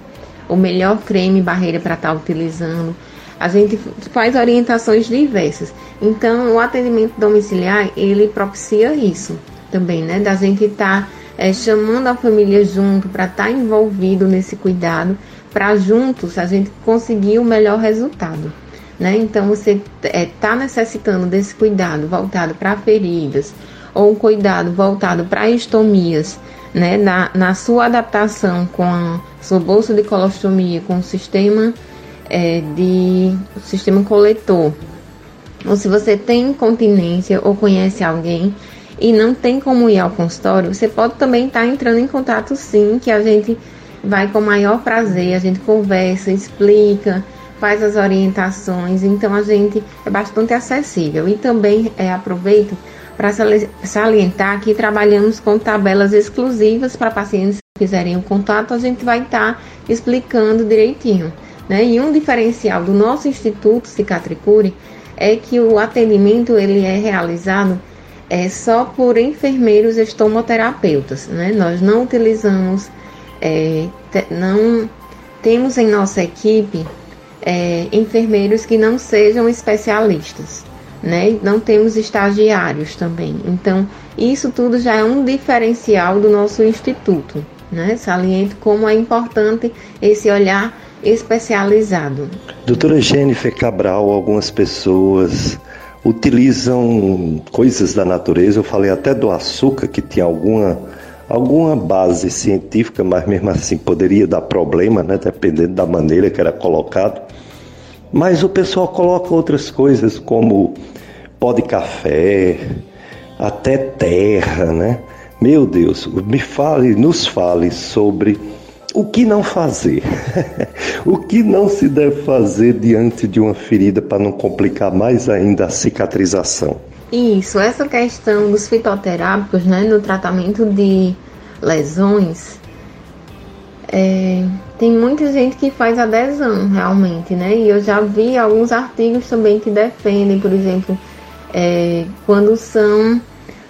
o melhor creme barreira para estar tá utilizando. A gente faz orientações diversas. Então, o atendimento domiciliar, ele propicia isso também, né, da gente estar tá, é, chamando a família junto para estar tá envolvido nesse cuidado, para juntos a gente conseguir o melhor resultado. Né? Então, você está é, tá necessitando desse cuidado voltado para feridas, ou um cuidado voltado para estomias, né, na, na sua adaptação com a sua bolsa de colostomia, com o sistema é, de o sistema coletor, ou se você tem incontinência ou conhece alguém e não tem como ir ao consultório, você pode também estar tá entrando em contato sim, que a gente vai com maior prazer, a gente conversa, explica, faz as orientações, então a gente é bastante acessível. E também é, aproveito para salientar que trabalhamos com tabelas exclusivas para pacientes que quiserem o contato, a gente vai estar tá explicando direitinho. Né? E um diferencial do nosso Instituto Cicatricure é que o atendimento ele é realizado é, só por enfermeiros estomoterapeutas. Né? Nós não utilizamos, é, te, não temos em nossa equipe é, enfermeiros que não sejam especialistas né? Não temos estagiários também. Então, isso tudo já é um diferencial do nosso instituto, né? Saliento como é importante esse olhar especializado. Doutora Jennifer Cabral, algumas pessoas utilizam coisas da natureza. Eu falei até do açúcar que tinha alguma alguma base científica, mas mesmo assim poderia dar problema, né, dependendo da maneira que era colocado. Mas o pessoal coloca outras coisas como pó de café, até terra, né? Meu Deus, me fale, nos fale sobre o que não fazer? *laughs* o que não se deve fazer diante de uma ferida para não complicar mais ainda a cicatrização? Isso, essa questão dos fitoterápicos, né, no tratamento de lesões, é, tem muita gente que faz adesão realmente, né? E eu já vi alguns artigos também que defendem, por exemplo, é, quando são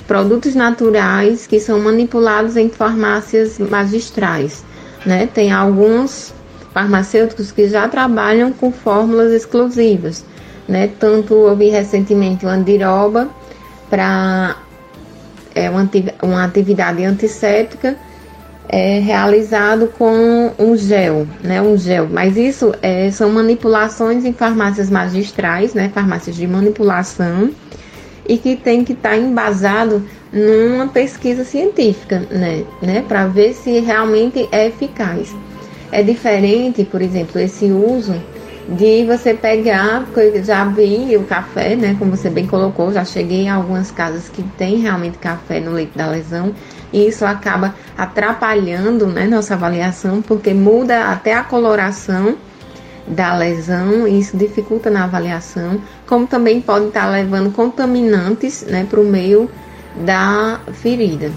produtos naturais que são manipulados em farmácias magistrais. Né? Tem alguns farmacêuticos que já trabalham com fórmulas exclusivas. Né? Tanto eu vi recentemente o andiroba para é, uma, atividade antisséptica é, realizado com um gel, né, um gel. Mas isso é, são manipulações em farmácias magistrais, né, farmácias de manipulação, e que tem que estar tá embasado numa pesquisa científica, né, né, para ver se realmente é eficaz. É diferente, por exemplo, esse uso de você pegar, porque já vi o café, né, como você bem colocou, já cheguei em algumas casas que tem realmente café no leite da lesão, e isso acaba atrapalhando, né, nossa avaliação, porque muda até a coloração da lesão, e isso dificulta na avaliação, como também pode estar levando contaminantes, né, para o meio da ferida.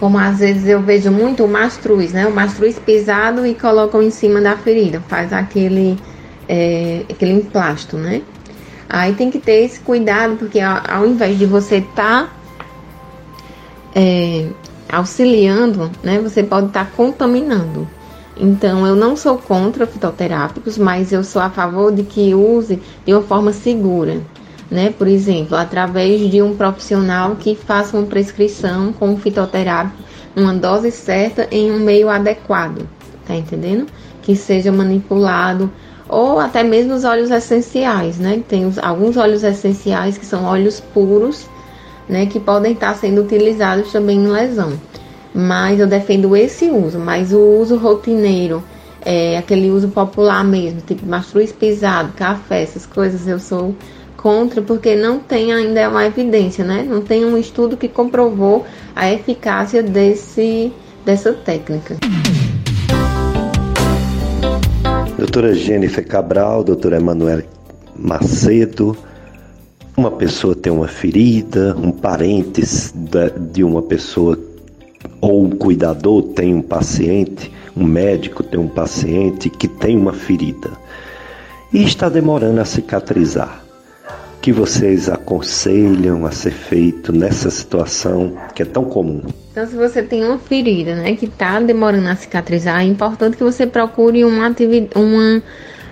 Como às vezes eu vejo muito o mastruz, né? O mastruz pisado e colocam em cima da ferida, faz aquele, é, aquele emplasto, né? Aí tem que ter esse cuidado, porque ao, invés de você estar tá, é, auxiliando, né? Você pode estar tá contaminando. Então, eu não sou contra fitoterápicos, mas eu sou a favor de que use de uma forma segura né? Por exemplo, através de um profissional que faça uma prescrição com fitoterápico, uma dose certa em um meio adequado, tá entendendo? Que seja manipulado ou até mesmo os óleos essenciais, né? Tem os, alguns óleos essenciais que são óleos puros, né? Que podem estar sendo utilizados também em lesão. Mas eu defendo esse uso, mas o uso rotineiro, é, aquele uso popular mesmo, tipo mastruz pisado, café, essas coisas, eu sou contra porque não tem ainda uma evidência, né? Não tem um estudo que comprovou a eficácia desse, dessa técnica. Doutora Jennifer Cabral, doutora Emanuel Macedo, uma pessoa tem uma ferida, um parente de uma pessoa ou um cuidador tem um paciente, um médico tem um paciente que tem uma ferida e está demorando a cicatrizar que vocês aconselham a ser feito nessa situação que é tão comum? Então, se você tem uma ferida, né, que está demorando a cicatrizar, é importante que você procure uma, uma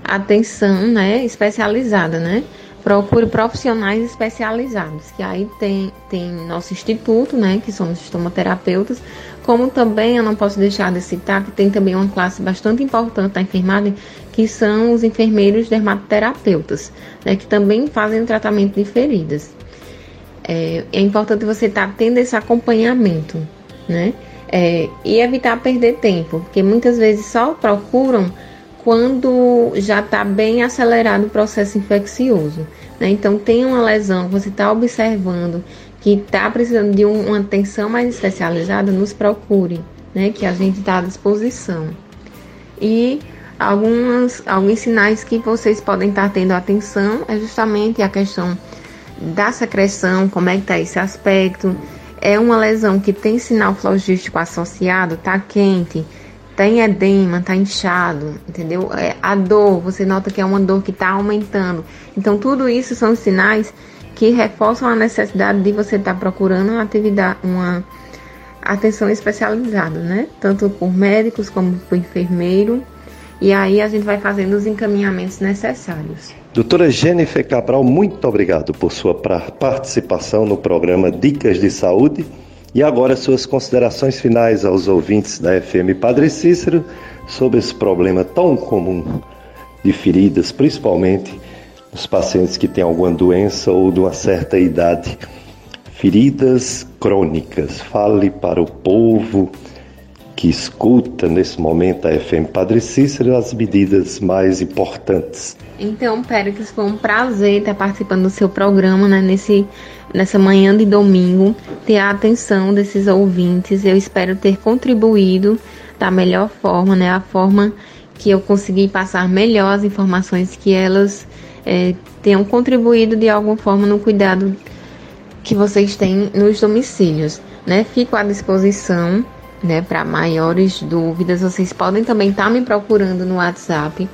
atenção, né, especializada, né? Procure profissionais especializados, que aí tem, tem nosso instituto, né, que somos estomoterapeutas, como também eu não posso deixar de citar que tem também uma classe bastante importante da enfermagem, que são os enfermeiros dermatoterapeutas, né, que também fazem o tratamento de feridas. É, é importante você estar tá tendo esse acompanhamento, né? É, e evitar perder tempo, porque muitas vezes só procuram quando já está bem acelerado o processo infeccioso. Né? Então, tem uma lesão, você está observando que está precisando de um, uma atenção mais especializada, nos procure, né? que a gente está à disposição. E algumas, alguns sinais que vocês podem estar tendo atenção é justamente a questão da secreção, como é que está esse aspecto. É uma lesão que tem sinal flogístico associado, está quente, tem edema, está inchado, entendeu? É, a dor, você nota que é uma dor que está aumentando. Então, tudo isso são sinais que reforçam a necessidade de você estar tá procurando uma atividade, uma atenção especializada, né? Tanto por médicos como por enfermeiro e aí a gente vai fazendo os encaminhamentos necessários. Doutora Jennifer Cabral, muito obrigado por sua participação no programa Dicas de Saúde. E agora suas considerações finais aos ouvintes da FM Padre Cícero sobre esse problema tão comum de feridas, principalmente nos pacientes que têm alguma doença ou de uma certa idade feridas crônicas. Fale para o povo que escuta nesse momento a FM Padre Cícero as medidas mais importantes. Então, Péricles, foi um prazer estar participando do seu programa né, nesse, nessa manhã de domingo, ter a atenção desses ouvintes. Eu espero ter contribuído da melhor forma, né, a forma que eu consegui passar melhor as informações que elas é, tenham contribuído de alguma forma no cuidado que vocês têm nos domicílios. Né? Fico à disposição né, para maiores dúvidas. Vocês podem também estar tá me procurando no WhatsApp.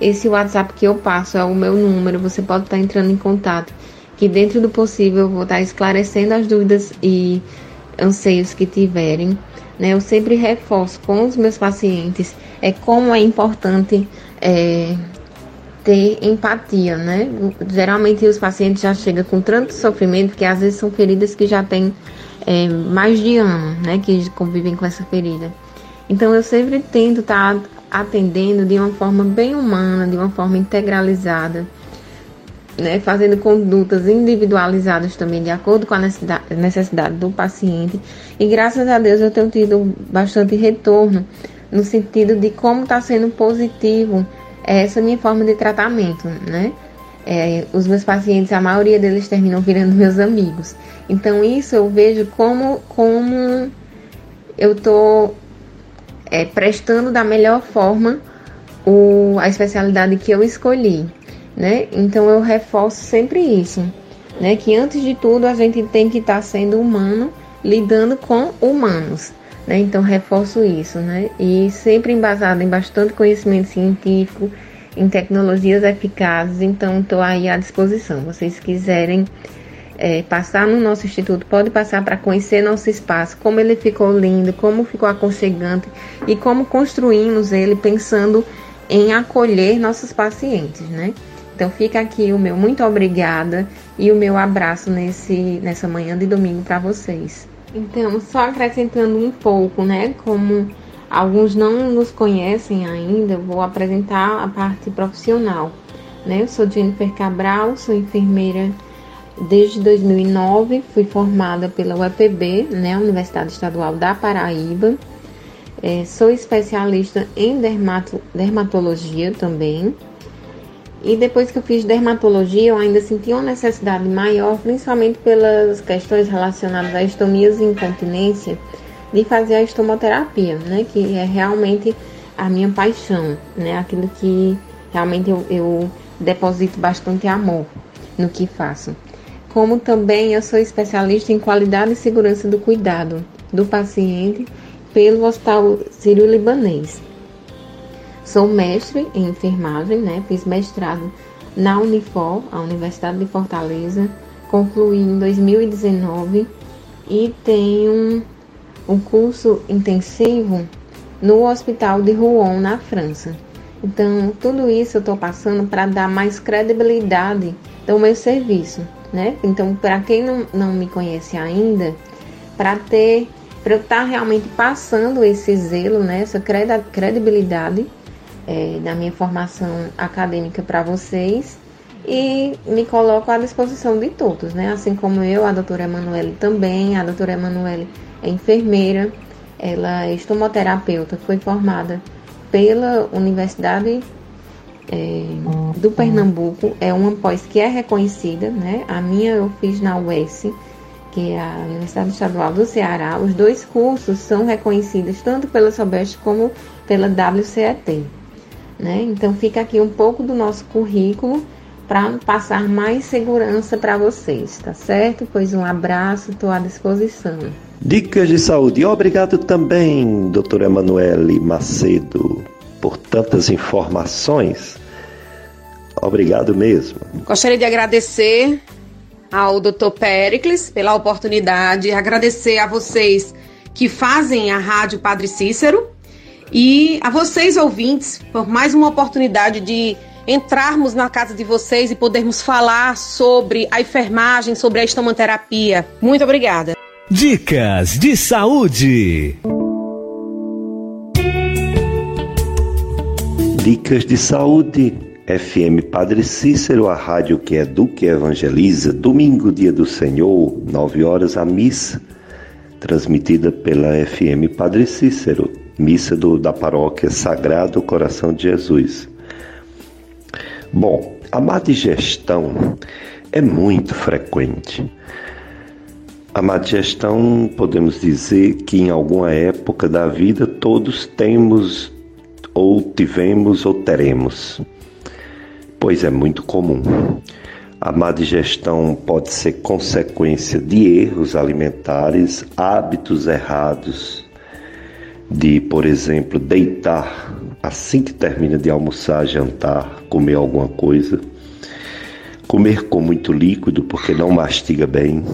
Esse WhatsApp que eu passo é o meu número, você pode estar tá entrando em contato. Que dentro do possível eu vou estar tá esclarecendo as dúvidas e anseios que tiverem. Né? Eu sempre reforço com os meus pacientes é como é importante é, ter empatia, né? Geralmente os pacientes já chegam com tanto sofrimento que às vezes são feridas que já têm é, mais de ano, né? Que convivem com essa ferida. Então eu sempre tento estar tá atendendo de uma forma bem humana, de uma forma integralizada, né? Fazendo condutas individualizadas também de acordo com a necessidade, do paciente. E graças a Deus eu tenho tido bastante retorno no sentido de como está sendo positivo essa minha forma de tratamento, né? É, os meus pacientes, a maioria deles terminam virando meus amigos. Então isso eu vejo como, como eu estou é, prestando da melhor forma o, a especialidade que eu escolhi, né? Então eu reforço sempre isso, né? Que antes de tudo a gente tem que estar tá sendo humano, lidando com humanos. Né? Então, reforço isso, né? E sempre embasado em bastante conhecimento científico, em tecnologias eficazes. Então, estou aí à disposição. Vocês quiserem é, passar no nosso instituto, pode passar para conhecer nosso espaço, como ele ficou lindo, como ficou aconchegante e como construímos ele pensando em acolher nossos pacientes, né? Então fica aqui o meu muito obrigada e o meu abraço nesse, nessa manhã de domingo para vocês. Então, só acrescentando um pouco, né? Como alguns não nos conhecem ainda, vou apresentar a parte profissional. Né? Eu sou Jennifer Cabral, sou enfermeira desde 2009, fui formada pela UEPB, né, Universidade Estadual da Paraíba. É, sou especialista em dermato, dermatologia também. E depois que eu fiz dermatologia, eu ainda senti uma necessidade maior, principalmente pelas questões relacionadas a estomias e incontinência, de fazer a estomoterapia, né? Que é realmente a minha paixão, né? Aquilo que realmente eu, eu deposito bastante amor no que faço. Como também eu sou especialista em qualidade e segurança do cuidado do paciente pelo Hospital Sírio-Libanês. Sou mestre em enfermagem, né? Fiz mestrado na Unifor, a Universidade de Fortaleza, concluí em 2019 e tenho um curso intensivo no Hospital de Rouen, na França. Então, tudo isso eu estou passando para dar mais credibilidade ao meu serviço, né? Então, para quem não, não me conhece ainda, para ter, para eu estar tá realmente passando esse zelo, né? Essa credibilidade é, da minha formação acadêmica para vocês e me coloco à disposição de todos, né? Assim como eu, a doutora Emanuele também, a doutora Emanuele é enfermeira, ela é estomoterapeuta, foi formada pela Universidade é, do Pernambuco, é uma pós que é reconhecida, né? A minha eu fiz na UES, que é a Universidade Estadual do Ceará. Os dois cursos são reconhecidos tanto pela SOBEST como pela WCET. Né? Então fica aqui um pouco do nosso currículo para passar mais segurança para vocês, tá certo? Pois um abraço, estou à disposição. Dicas de saúde. Obrigado também, doutora Emanuele Macedo, por tantas informações. Obrigado mesmo. Gostaria de agradecer ao doutor Pericles pela oportunidade, agradecer a vocês que fazem a Rádio Padre Cícero e a vocês, ouvintes, por mais uma oportunidade de entrarmos na casa de vocês e podermos falar sobre a enfermagem, sobre a estomoterapia. Muito obrigada. Dicas de saúde. Dicas de saúde FM Padre Cícero, a rádio que educa e evangeliza. Domingo, dia do Senhor, 9 horas, a missa, transmitida pela FM Padre Cícero, missa do, da paróquia Sagrado Coração de Jesus. Bom, a má digestão é muito frequente. A má digestão, podemos dizer que em alguma época da vida todos temos, ou tivemos, ou teremos pois é muito comum. A má digestão pode ser consequência de erros alimentares, hábitos errados, de, por exemplo, deitar assim que termina de almoçar, jantar, comer alguma coisa, comer com muito líquido porque não mastiga bem,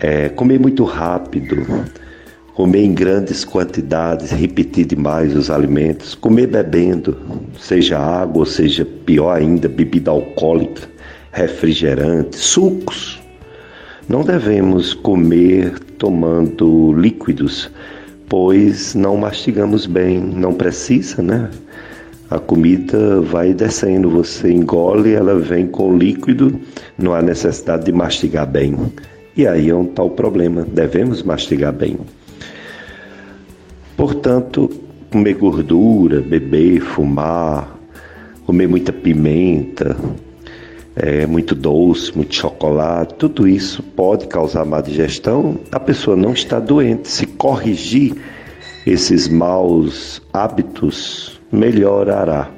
é, comer muito rápido comer em grandes quantidades, repetir demais os alimentos, comer bebendo, seja água, seja pior ainda, bebida alcoólica, refrigerante, sucos. Não devemos comer tomando líquidos, pois não mastigamos bem, não precisa, né? A comida vai descendo, você engole, ela vem com líquido, não há necessidade de mastigar bem. E aí é um tal problema, devemos mastigar bem. Portanto, comer gordura, beber, fumar, comer muita pimenta, é, muito doce, muito chocolate, tudo isso pode causar má digestão. A pessoa não está doente. Se corrigir esses maus hábitos, melhorará.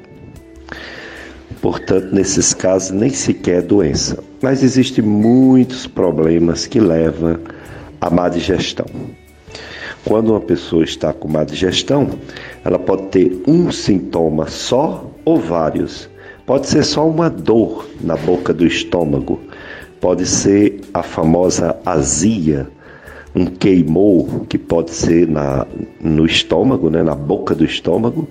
Portanto, nesses casos, nem sequer doença. Mas existem muitos problemas que levam à má digestão. Quando uma pessoa está com má digestão, ela pode ter um sintoma só ou vários. Pode ser só uma dor na boca do estômago, pode ser a famosa azia, um queimou que pode ser na, no estômago, né, na boca do estômago.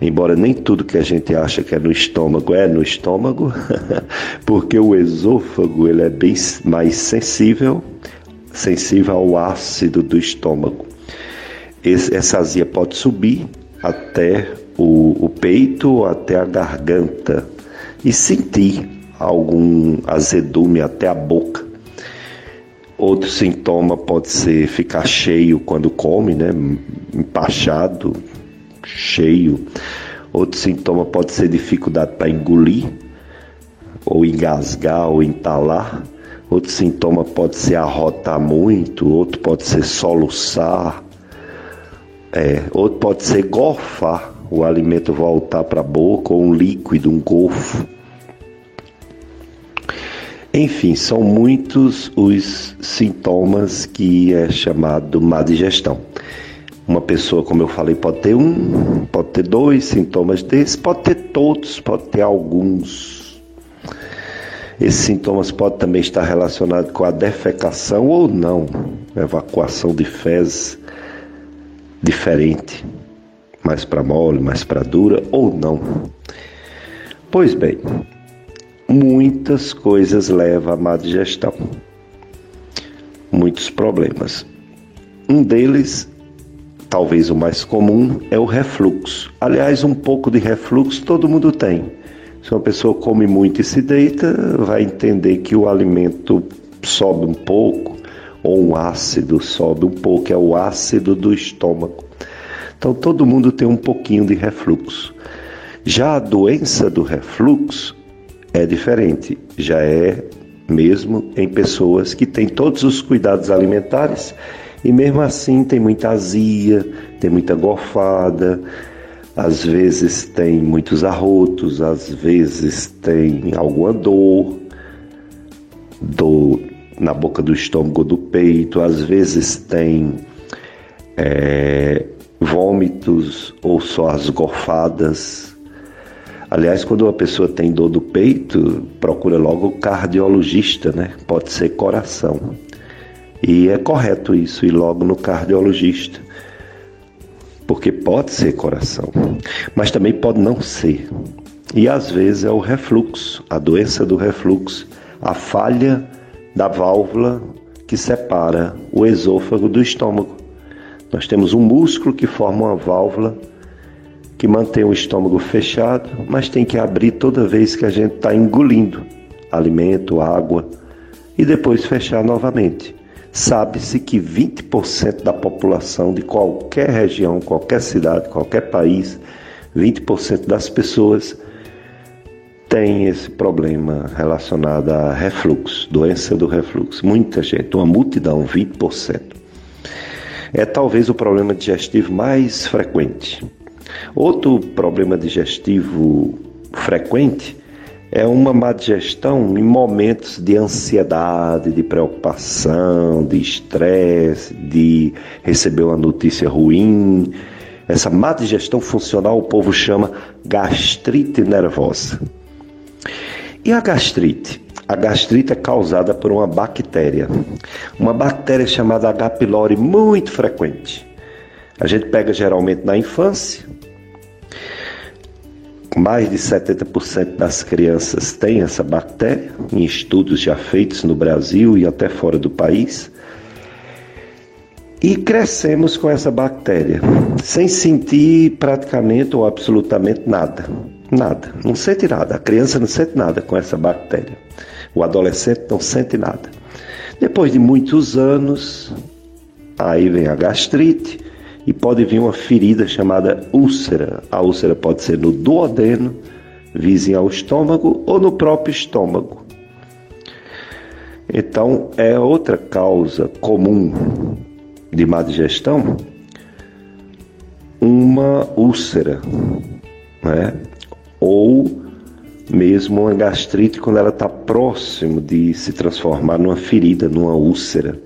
Embora nem tudo que a gente acha que é no estômago é no estômago, *laughs* porque o esôfago ele é bem mais sensível sensível ao ácido do estômago. Esse, essa azia pode subir até o, o peito, até a garganta e sentir algum azedume até a boca. Outro sintoma pode ser ficar cheio quando come, né? Empachado, cheio. Outro sintoma pode ser dificuldade para engolir, ou engasgar, ou entalar. Outro sintoma pode ser arrotar muito, outro pode ser soluçar, é, outro pode ser gorfar, o alimento voltar para a boca, ou um líquido, um golfo. Enfim, são muitos os sintomas que é chamado má digestão. Uma pessoa, como eu falei, pode ter um, pode ter dois sintomas desses, pode ter todos, pode ter alguns. Esses sintomas podem também estar relacionados com a defecação ou não, evacuação de fezes diferente, mais para mole, mais para dura ou não. Pois bem, muitas coisas levam à má digestão, muitos problemas. Um deles, talvez o mais comum, é o refluxo. Aliás, um pouco de refluxo todo mundo tem. Se uma pessoa come muito e se deita, vai entender que o alimento sobe um pouco, ou um ácido sobe um pouco, é o ácido do estômago. Então todo mundo tem um pouquinho de refluxo. Já a doença do refluxo é diferente, já é mesmo em pessoas que têm todos os cuidados alimentares e mesmo assim tem muita azia, tem muita gorfada, às vezes tem muitos arrotos, às vezes tem alguma dor, dor na boca do estômago do peito, às vezes tem é, vômitos ou só as gorfadas. Aliás, quando uma pessoa tem dor do peito, procura logo o cardiologista, né? Pode ser coração. E é correto isso, ir logo no cardiologista porque pode ser coração, mas também pode não ser. E às vezes é o refluxo, a doença do refluxo, a falha da válvula que separa o esôfago do estômago. Nós temos um músculo que forma uma válvula que mantém o estômago fechado, mas tem que abrir toda vez que a gente está engolindo alimento, água e depois fechar novamente. Sabe-se que 20% da população de qualquer região, qualquer cidade, qualquer país, 20% das pessoas tem esse problema relacionado a refluxo, doença do refluxo. Muita gente, uma multidão, 20%. É talvez o problema digestivo mais frequente. Outro problema digestivo frequente é uma má digestão em momentos de ansiedade, de preocupação, de estresse, de receber uma notícia ruim. Essa má digestão funcional o povo chama gastrite nervosa. E a gastrite? A gastrite é causada por uma bactéria, uma bactéria chamada H. pylori muito frequente. A gente pega geralmente na infância, mais de 70% das crianças têm essa bactéria, em estudos já feitos no Brasil e até fora do país. E crescemos com essa bactéria, sem sentir praticamente ou absolutamente nada. Nada, não sente nada. A criança não sente nada com essa bactéria. O adolescente não sente nada. Depois de muitos anos, aí vem a gastrite, e pode vir uma ferida chamada úlcera. A úlcera pode ser no duodeno, vizinho ao estômago ou no próprio estômago. Então, é outra causa comum de má digestão, uma úlcera, né? ou mesmo uma gastrite quando ela está próximo de se transformar numa ferida, numa úlcera.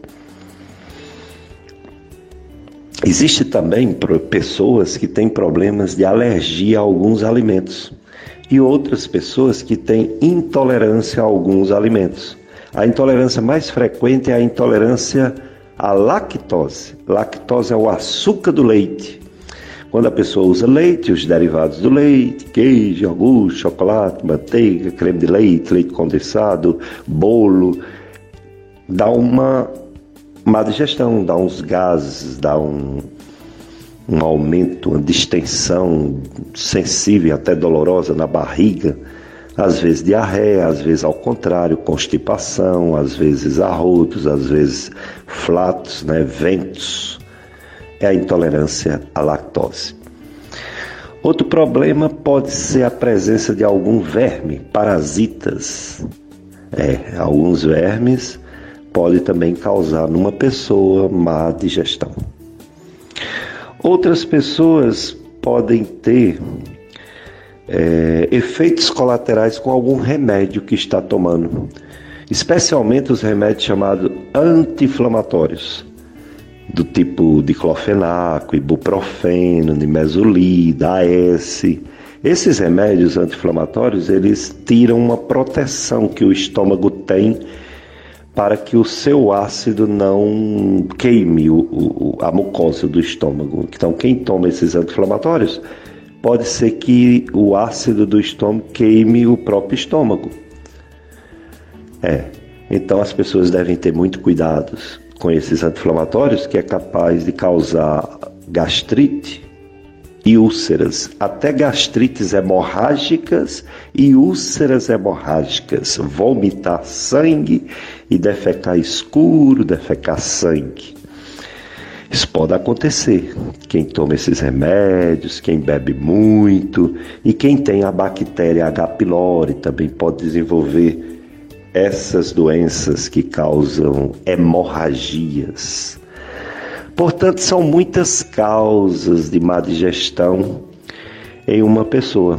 Existe também pessoas que têm problemas de alergia a alguns alimentos e outras pessoas que têm intolerância a alguns alimentos. A intolerância mais frequente é a intolerância à lactose. Lactose é o açúcar do leite. Quando a pessoa usa leite, os derivados do leite, queijo, iogurte, chocolate, manteiga, creme de leite, leite condensado, bolo, dá uma má digestão, dá uns gases, dá um, um aumento, uma distensão sensível, até dolorosa na barriga, às vezes diarreia, às vezes ao contrário, constipação, às vezes arrotos, às vezes flatos, né, ventos. É a intolerância à lactose. Outro problema pode ser a presença de algum verme, parasitas. É, alguns vermes pode também causar numa pessoa má digestão. Outras pessoas podem ter é, efeitos colaterais com algum remédio que está tomando, especialmente os remédios chamados anti-inflamatórios, do tipo diclofenaco, ibuprofeno, nimesulida, AS. Esses remédios anti-inflamatórios, eles tiram uma proteção que o estômago tem para que o seu ácido não queime o, o, a mucosa do estômago. Então, quem toma esses anti-inflamatórios, pode ser que o ácido do estômago queime o próprio estômago. É. Então, as pessoas devem ter muito cuidado com esses anti-inflamatórios, que é capaz de causar gastrite, e úlceras, até gastrites hemorrágicas e úlceras hemorrágicas, vomitar sangue e defecar escuro, defecar sangue. Isso pode acontecer. Quem toma esses remédios, quem bebe muito e quem tem a bactéria H. pylori também pode desenvolver essas doenças que causam hemorragias. Portanto, são muitas causas de má digestão em uma pessoa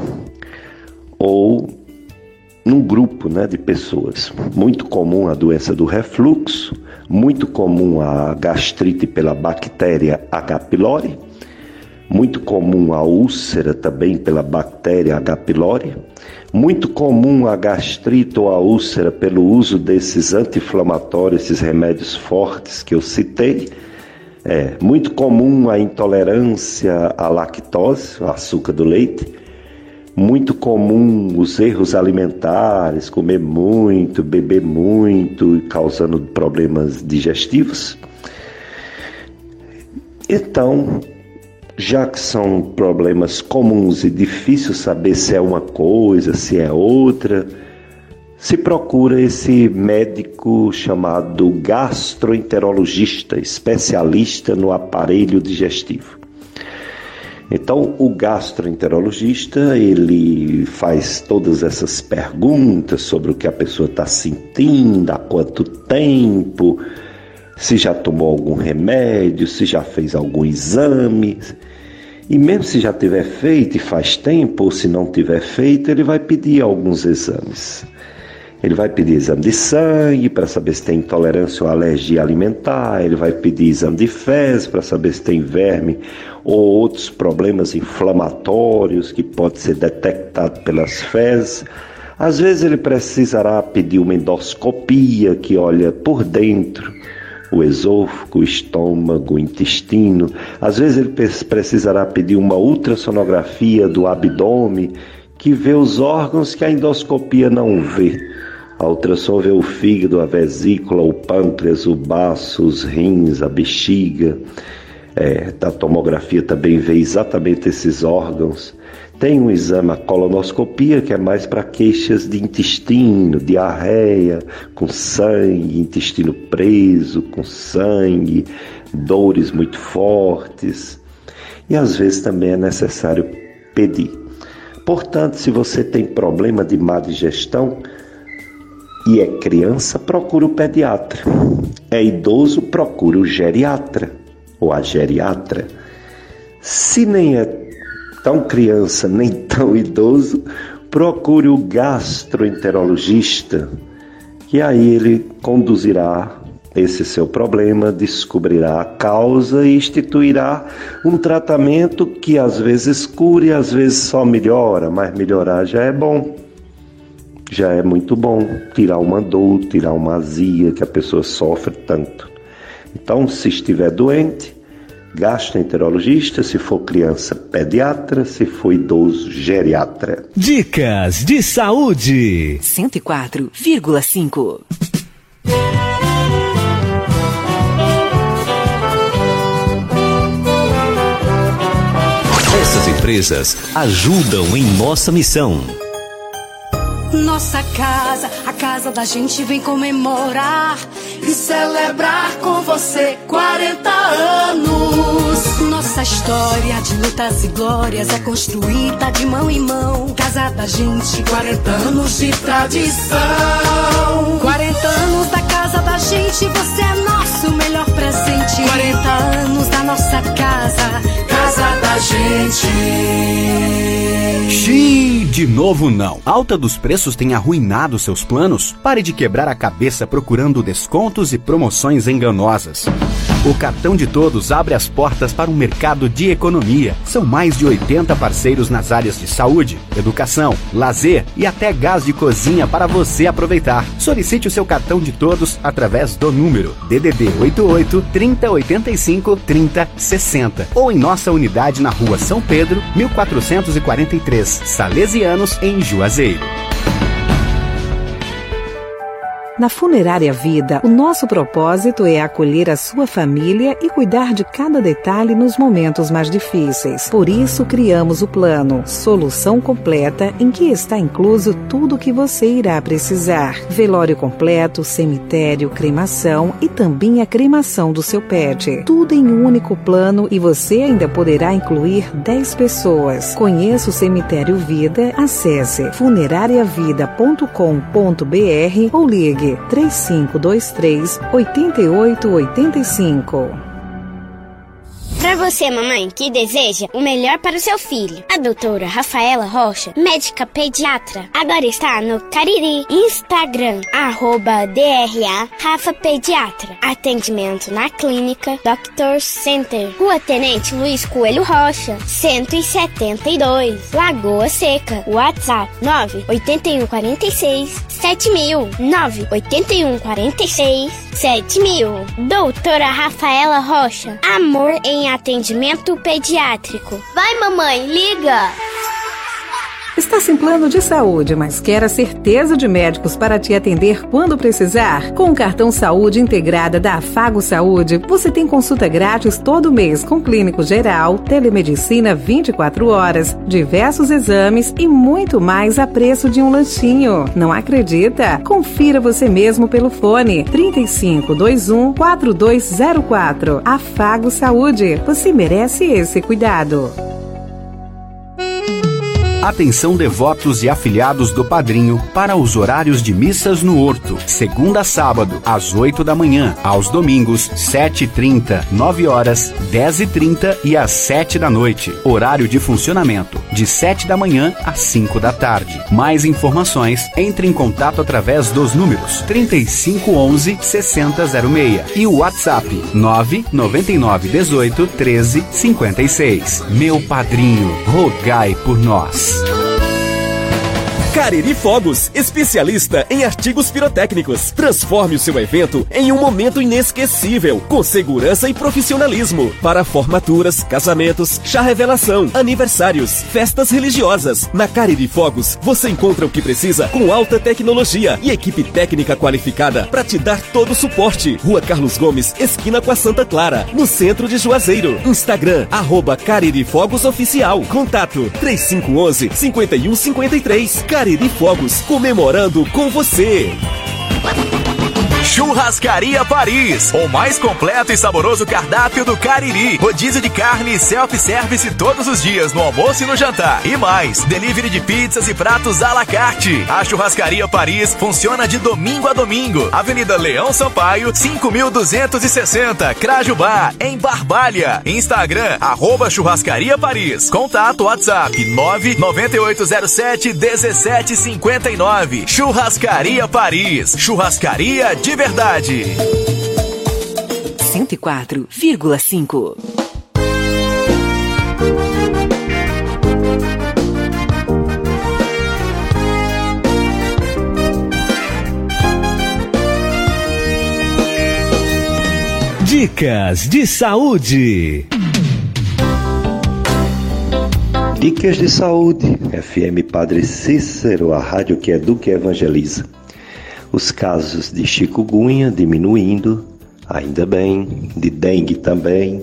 ou num grupo né, de pessoas. Muito comum a doença do refluxo, muito comum a gastrite pela bactéria H. pylori, muito comum a úlcera também pela bactéria H. pylori, muito comum a gastrite ou a úlcera pelo uso desses anti-inflamatórios, esses remédios fortes que eu citei é muito comum a intolerância à lactose, ao açúcar do leite. Muito comum os erros alimentares, comer muito, beber muito, causando problemas digestivos. Então, já que são problemas comuns e difícil saber se é uma coisa, se é outra, se procura esse médico chamado gastroenterologista, especialista no aparelho digestivo. Então, o gastroenterologista, ele faz todas essas perguntas sobre o que a pessoa está sentindo, há quanto tempo, se já tomou algum remédio, se já fez algum exame. E mesmo se já tiver feito e faz tempo, ou se não tiver feito, ele vai pedir alguns exames. Ele vai pedir exame de sangue para saber se tem intolerância ou alergia alimentar, ele vai pedir exame de fezes para saber se tem verme ou outros problemas inflamatórios que pode ser detectado pelas fezes. Às vezes ele precisará pedir uma endoscopia que olha por dentro o esôfago, o estômago, o intestino. Às vezes ele precisará pedir uma ultrassonografia do abdômen que vê os órgãos que a endoscopia não vê. A ultrassom vê o fígado, a vesícula, o pâncreas, o baço, os rins, a bexiga. É, da tomografia também vê exatamente esses órgãos. Tem um exame, a colonoscopia, que é mais para queixas de intestino, diarreia, com sangue, intestino preso, com sangue, dores muito fortes. E às vezes também é necessário pedir. Portanto, se você tem problema de má digestão, e é criança, procura o pediatra. É idoso, procura o geriatra ou a geriatra. Se nem é tão criança nem tão idoso, procure o gastroenterologista, que aí ele conduzirá esse seu problema, descobrirá a causa e instituirá um tratamento que às vezes cure, às vezes só melhora, mas melhorar já é bom já é muito bom tirar uma dor, tirar uma azia que a pessoa sofre tanto. Então, se estiver doente, gastroenterologista, se for criança, pediatra, se for idoso, geriatra. Dicas de saúde. 104,5 Essas empresas ajudam em nossa missão nossa casa, a casa da gente vem comemorar e celebrar com você 40 anos. Nossa história de lutas e glórias é construída de mão em mão. Casa da gente, 40 anos de tradição. 40 anos da casa da gente, você é nosso melhor presente. 40 anos da nossa casa, casa da gente. Xiii, de novo não. Alta dos preços tem arruinado seus planos? Pare de quebrar a cabeça procurando descontos e promoções enganosas. O cartão de todos abre as portas para um mercado de economia. São mais de 80 parceiros nas áreas de saúde, educação, lazer e até gás de cozinha para você aproveitar. Solicite o seu cartão de todos através do número DDD 88 3085 3060 ou em nossa unidade na Rua São Pedro, 1443, Salesianos, em Juazeiro. Na Funerária Vida, o nosso propósito é acolher a sua família e cuidar de cada detalhe nos momentos mais difíceis. Por isso, criamos o plano Solução Completa, em que está incluso tudo o que você irá precisar: velório completo, cemitério, cremação e também a cremação do seu pet. Tudo em um único plano e você ainda poderá incluir 10 pessoas. Conheça o Cemitério Vida, acesse funerariavida.com.br ou ligue ligue 3523 8885. Para você, mamãe, que deseja o melhor para o seu filho, a doutora Rafaela Rocha, médica pediatra, agora está no Cariri, Instagram, arroba DRA Rafa Pediatra. Atendimento na clínica Doctor Center, Rua Tenente Luiz Coelho Rocha, 172, Lagoa Seca, WhatsApp 98146 7000, 98146 7000. Doutora Rafaela Rocha, amor em atendimento pediátrico. Vai, mamãe, liga! Está sem plano de saúde, mas quer a certeza de médicos para te atender quando precisar? Com o cartão Saúde Integrada da Afago Saúde, você tem consulta grátis todo mês com clínico geral, telemedicina 24 horas, diversos exames e muito mais a preço de um lanchinho. Não acredita? Confira você mesmo pelo fone 3521 4204. Afago Saúde. Você merece esse cuidado. Atenção devotos e afiliados do Padrinho para os horários de missas no Horto. Segunda a sábado, às 8 da manhã. Aos domingos, 7h30, 9 horas, 10h30 e às 7 da noite. Horário de funcionamento, de 7 da manhã às 5 da tarde. Mais informações, entre em contato através dos números 3511 6006 e o WhatsApp 999 18 13 56. Meu Padrinho, rogai por nós. Peace. Cariri Fogos, especialista em artigos pirotécnicos. Transforme o seu evento em um momento inesquecível, com segurança e profissionalismo. Para formaturas, casamentos, chá revelação, aniversários, festas religiosas. Na Cariri Fogos, você encontra o que precisa com alta tecnologia e equipe técnica qualificada para te dar todo o suporte. Rua Carlos Gomes, esquina com a Santa Clara, no centro de Juazeiro. Instagram, arroba Cariri Fogos Oficial. Contato 3511 5153. Cariri Fogos, comemorando com você. Churrascaria Paris, o mais completo e saboroso cardápio do Cariri. Rodízio de carne e self-service todos os dias no almoço e no jantar. E mais, delivery de pizzas e pratos à la carte. A Churrascaria Paris funciona de domingo a domingo. Avenida Leão Sampaio, 5260, Crajubá, em Barbalha. Instagram, arroba Churrascaria Paris. Contato WhatsApp 99807 1759. Churrascaria Paris. Churrascaria de verdade. 104,5 Dicas de saúde. Dicas de saúde. FM Padre Cícero, a rádio que educa e evangeliza. Os casos de chikungunya diminuindo, ainda bem, de dengue também,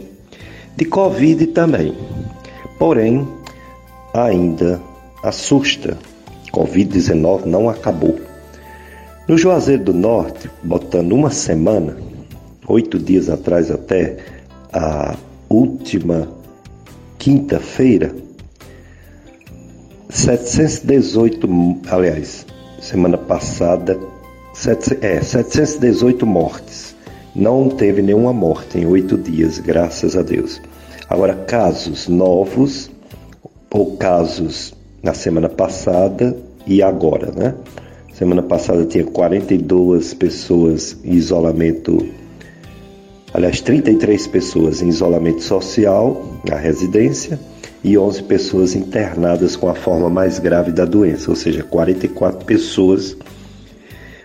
de covid também. Porém, ainda assusta. Covid-19 não acabou. No Juazeiro do Norte, botando uma semana, oito dias atrás até a última quinta-feira, 718, aliás, semana passada, é, 718 mortes. Não teve nenhuma morte em oito dias, graças a Deus. Agora, casos novos, ou casos na semana passada e agora, né? Semana passada tinha 42 pessoas em isolamento, aliás, 33 pessoas em isolamento social na residência e 11 pessoas internadas com a forma mais grave da doença, ou seja, 44 pessoas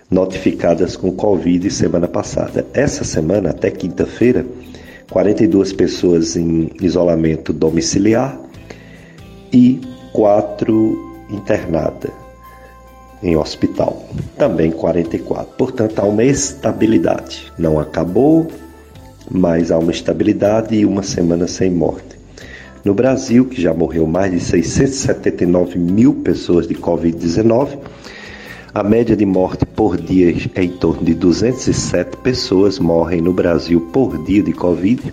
notificadas com Covid semana passada. Essa semana, até quinta-feira, 42 pessoas em isolamento domiciliar e 4 internadas em hospital, também 44. Portanto, há uma estabilidade. Não acabou, mas há uma estabilidade e uma semana sem morte. No Brasil, que já morreu mais de 679 mil pessoas de Covid-19, a média de morte por dia é em torno de 207 pessoas morrem no Brasil por dia de Covid.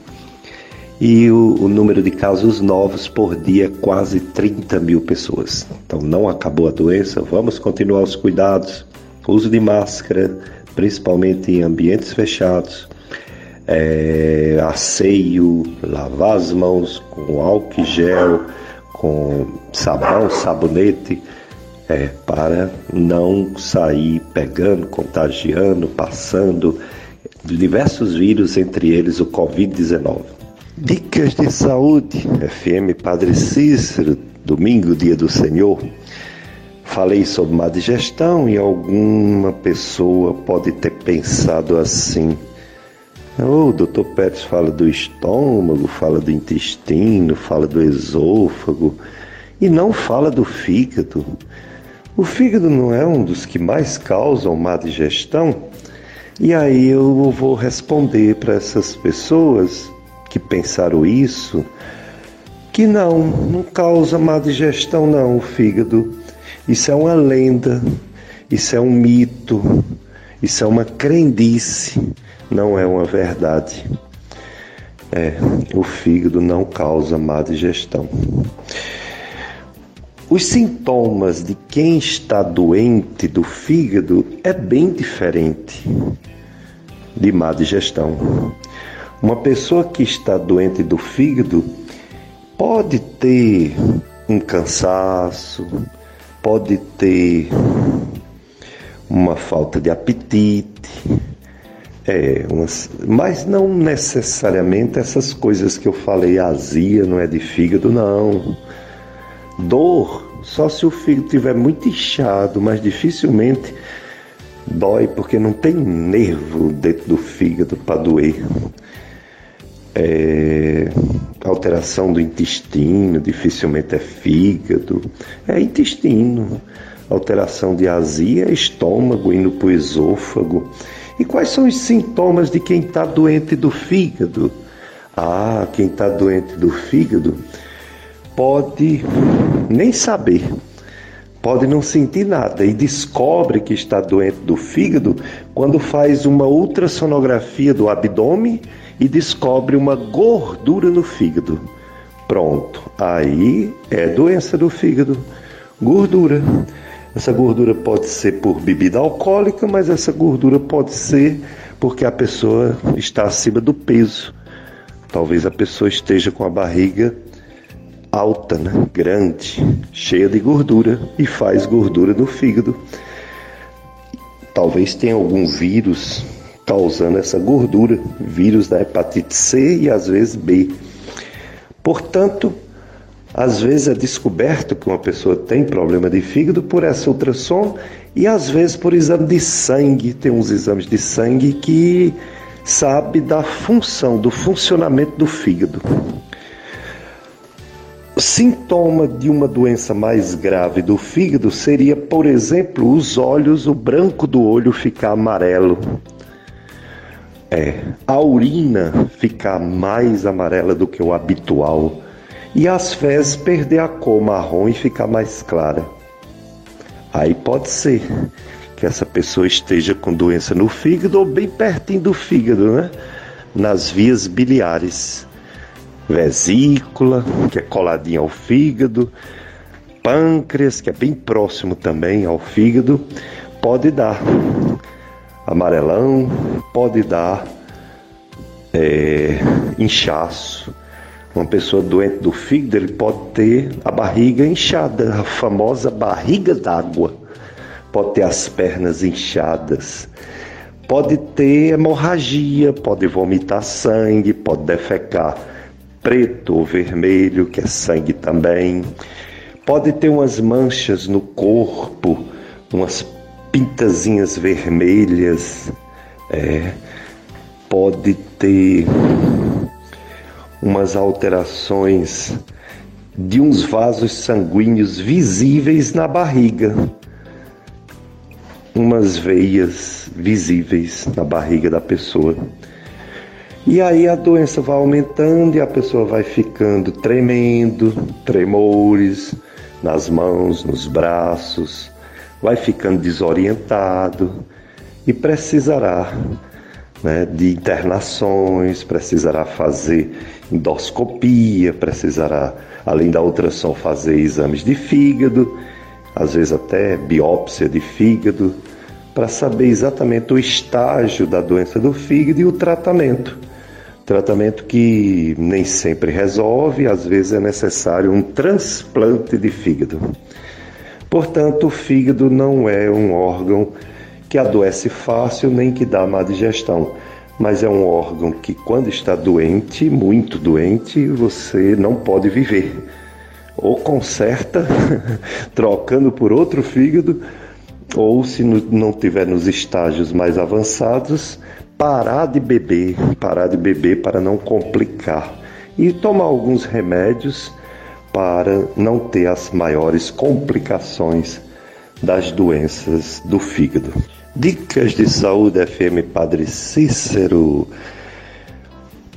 E o, o, número de casos novos por dia é quase 30 mil pessoas. Então não acabou a doença, vamos continuar os cuidados, uso de máscara, principalmente em ambientes fechados, é, asseio, lavar as mãos com álcool gel, com sabão, sabonete, é, para não sair pegando, contagiando, passando diversos vírus, entre eles o Covid-19. Dicas de saúde, FM Padre Cícero, domingo, dia do Senhor. Falei sobre má digestão e alguma pessoa pode ter pensado assim: o doutor Pérez fala do estômago, fala do intestino, fala do esôfago e não fala do fígado. O fígado não é um dos que mais causam má digestão? E aí eu vou responder para essas pessoas que pensaram isso, que não, não causa má digestão não, o fígado. Isso é uma lenda, isso é um mito, isso é uma crendice, não é uma verdade. É, o fígado não causa má digestão. Os sintomas de quem está doente do fígado é bem diferente de má digestão. Uma pessoa que está doente do fígado pode ter um cansaço, pode ter uma falta de apetite, é, umas, mas não necessariamente essas coisas que eu falei, azia não é de fígado, não. Dor, só se o fígado estiver muito inchado, mas dificilmente dói porque não tem nervo dentro do fígado para doer. É, alteração do intestino, dificilmente é fígado, é intestino. Alteração de azia, estômago indo para o esôfago. E quais são os sintomas de quem está doente do fígado? Ah, quem está doente do fígado pode nem saber, pode não sentir nada e descobre que está doente do fígado quando faz uma ultrassonografia do abdômen e descobre uma gordura no fígado. Pronto, aí é doença do fígado, gordura. Essa gordura pode ser por bebida alcoólica, mas essa gordura pode ser porque a pessoa está acima do peso. Talvez a pessoa esteja com a barriga alta, né? grande, cheia de gordura e faz gordura no fígado. Talvez tenha algum vírus causando essa gordura, vírus da hepatite C e às vezes B. Portanto, às vezes é descoberto que uma pessoa tem problema de fígado por essa ultrassom e às vezes por exame de sangue. Tem uns exames de sangue que sabe da função, do funcionamento do fígado. Sintoma de uma doença mais grave do fígado seria, por exemplo, os olhos, o branco do olho ficar amarelo. É, a urina ficar mais amarela do que o habitual e as fezes perder a cor marrom e ficar mais clara. Aí pode ser que essa pessoa esteja com doença no fígado ou bem pertinho do fígado, né? Nas vias biliares. Vesícula, que é coladinha ao fígado, pâncreas, que é bem próximo também ao fígado, pode dar amarelão, pode dar é, inchaço, uma pessoa doente do fígado, ele pode ter a barriga inchada, a famosa barriga d'água. Pode ter as pernas inchadas. Pode ter hemorragia, pode vomitar sangue, pode defecar preto ou vermelho, que é sangue também. Pode ter umas manchas no corpo, umas pintazinhas vermelhas. É, pode ter umas alterações de uns vasos sanguíneos visíveis na barriga, umas veias visíveis na barriga da pessoa. E aí a doença vai aumentando e a pessoa vai ficando tremendo, tremores nas mãos, nos braços, vai ficando desorientado e precisará né, de internações, precisará fazer endoscopia, precisará, além da ultrassom, fazer exames de fígado, às vezes até biópsia de fígado, para saber exatamente o estágio da doença do fígado e o tratamento. Tratamento que nem sempre resolve, às vezes é necessário um transplante de fígado. Portanto, o fígado não é um órgão que adoece fácil nem que dá má digestão, mas é um órgão que, quando está doente, muito doente, você não pode viver. Ou conserta, *laughs* trocando por outro fígado, ou se não tiver nos estágios mais avançados, parar de beber, parar de beber para não complicar e tomar alguns remédios para não ter as maiores complicações das doenças do fígado. Dicas de saúde FM Padre Cícero.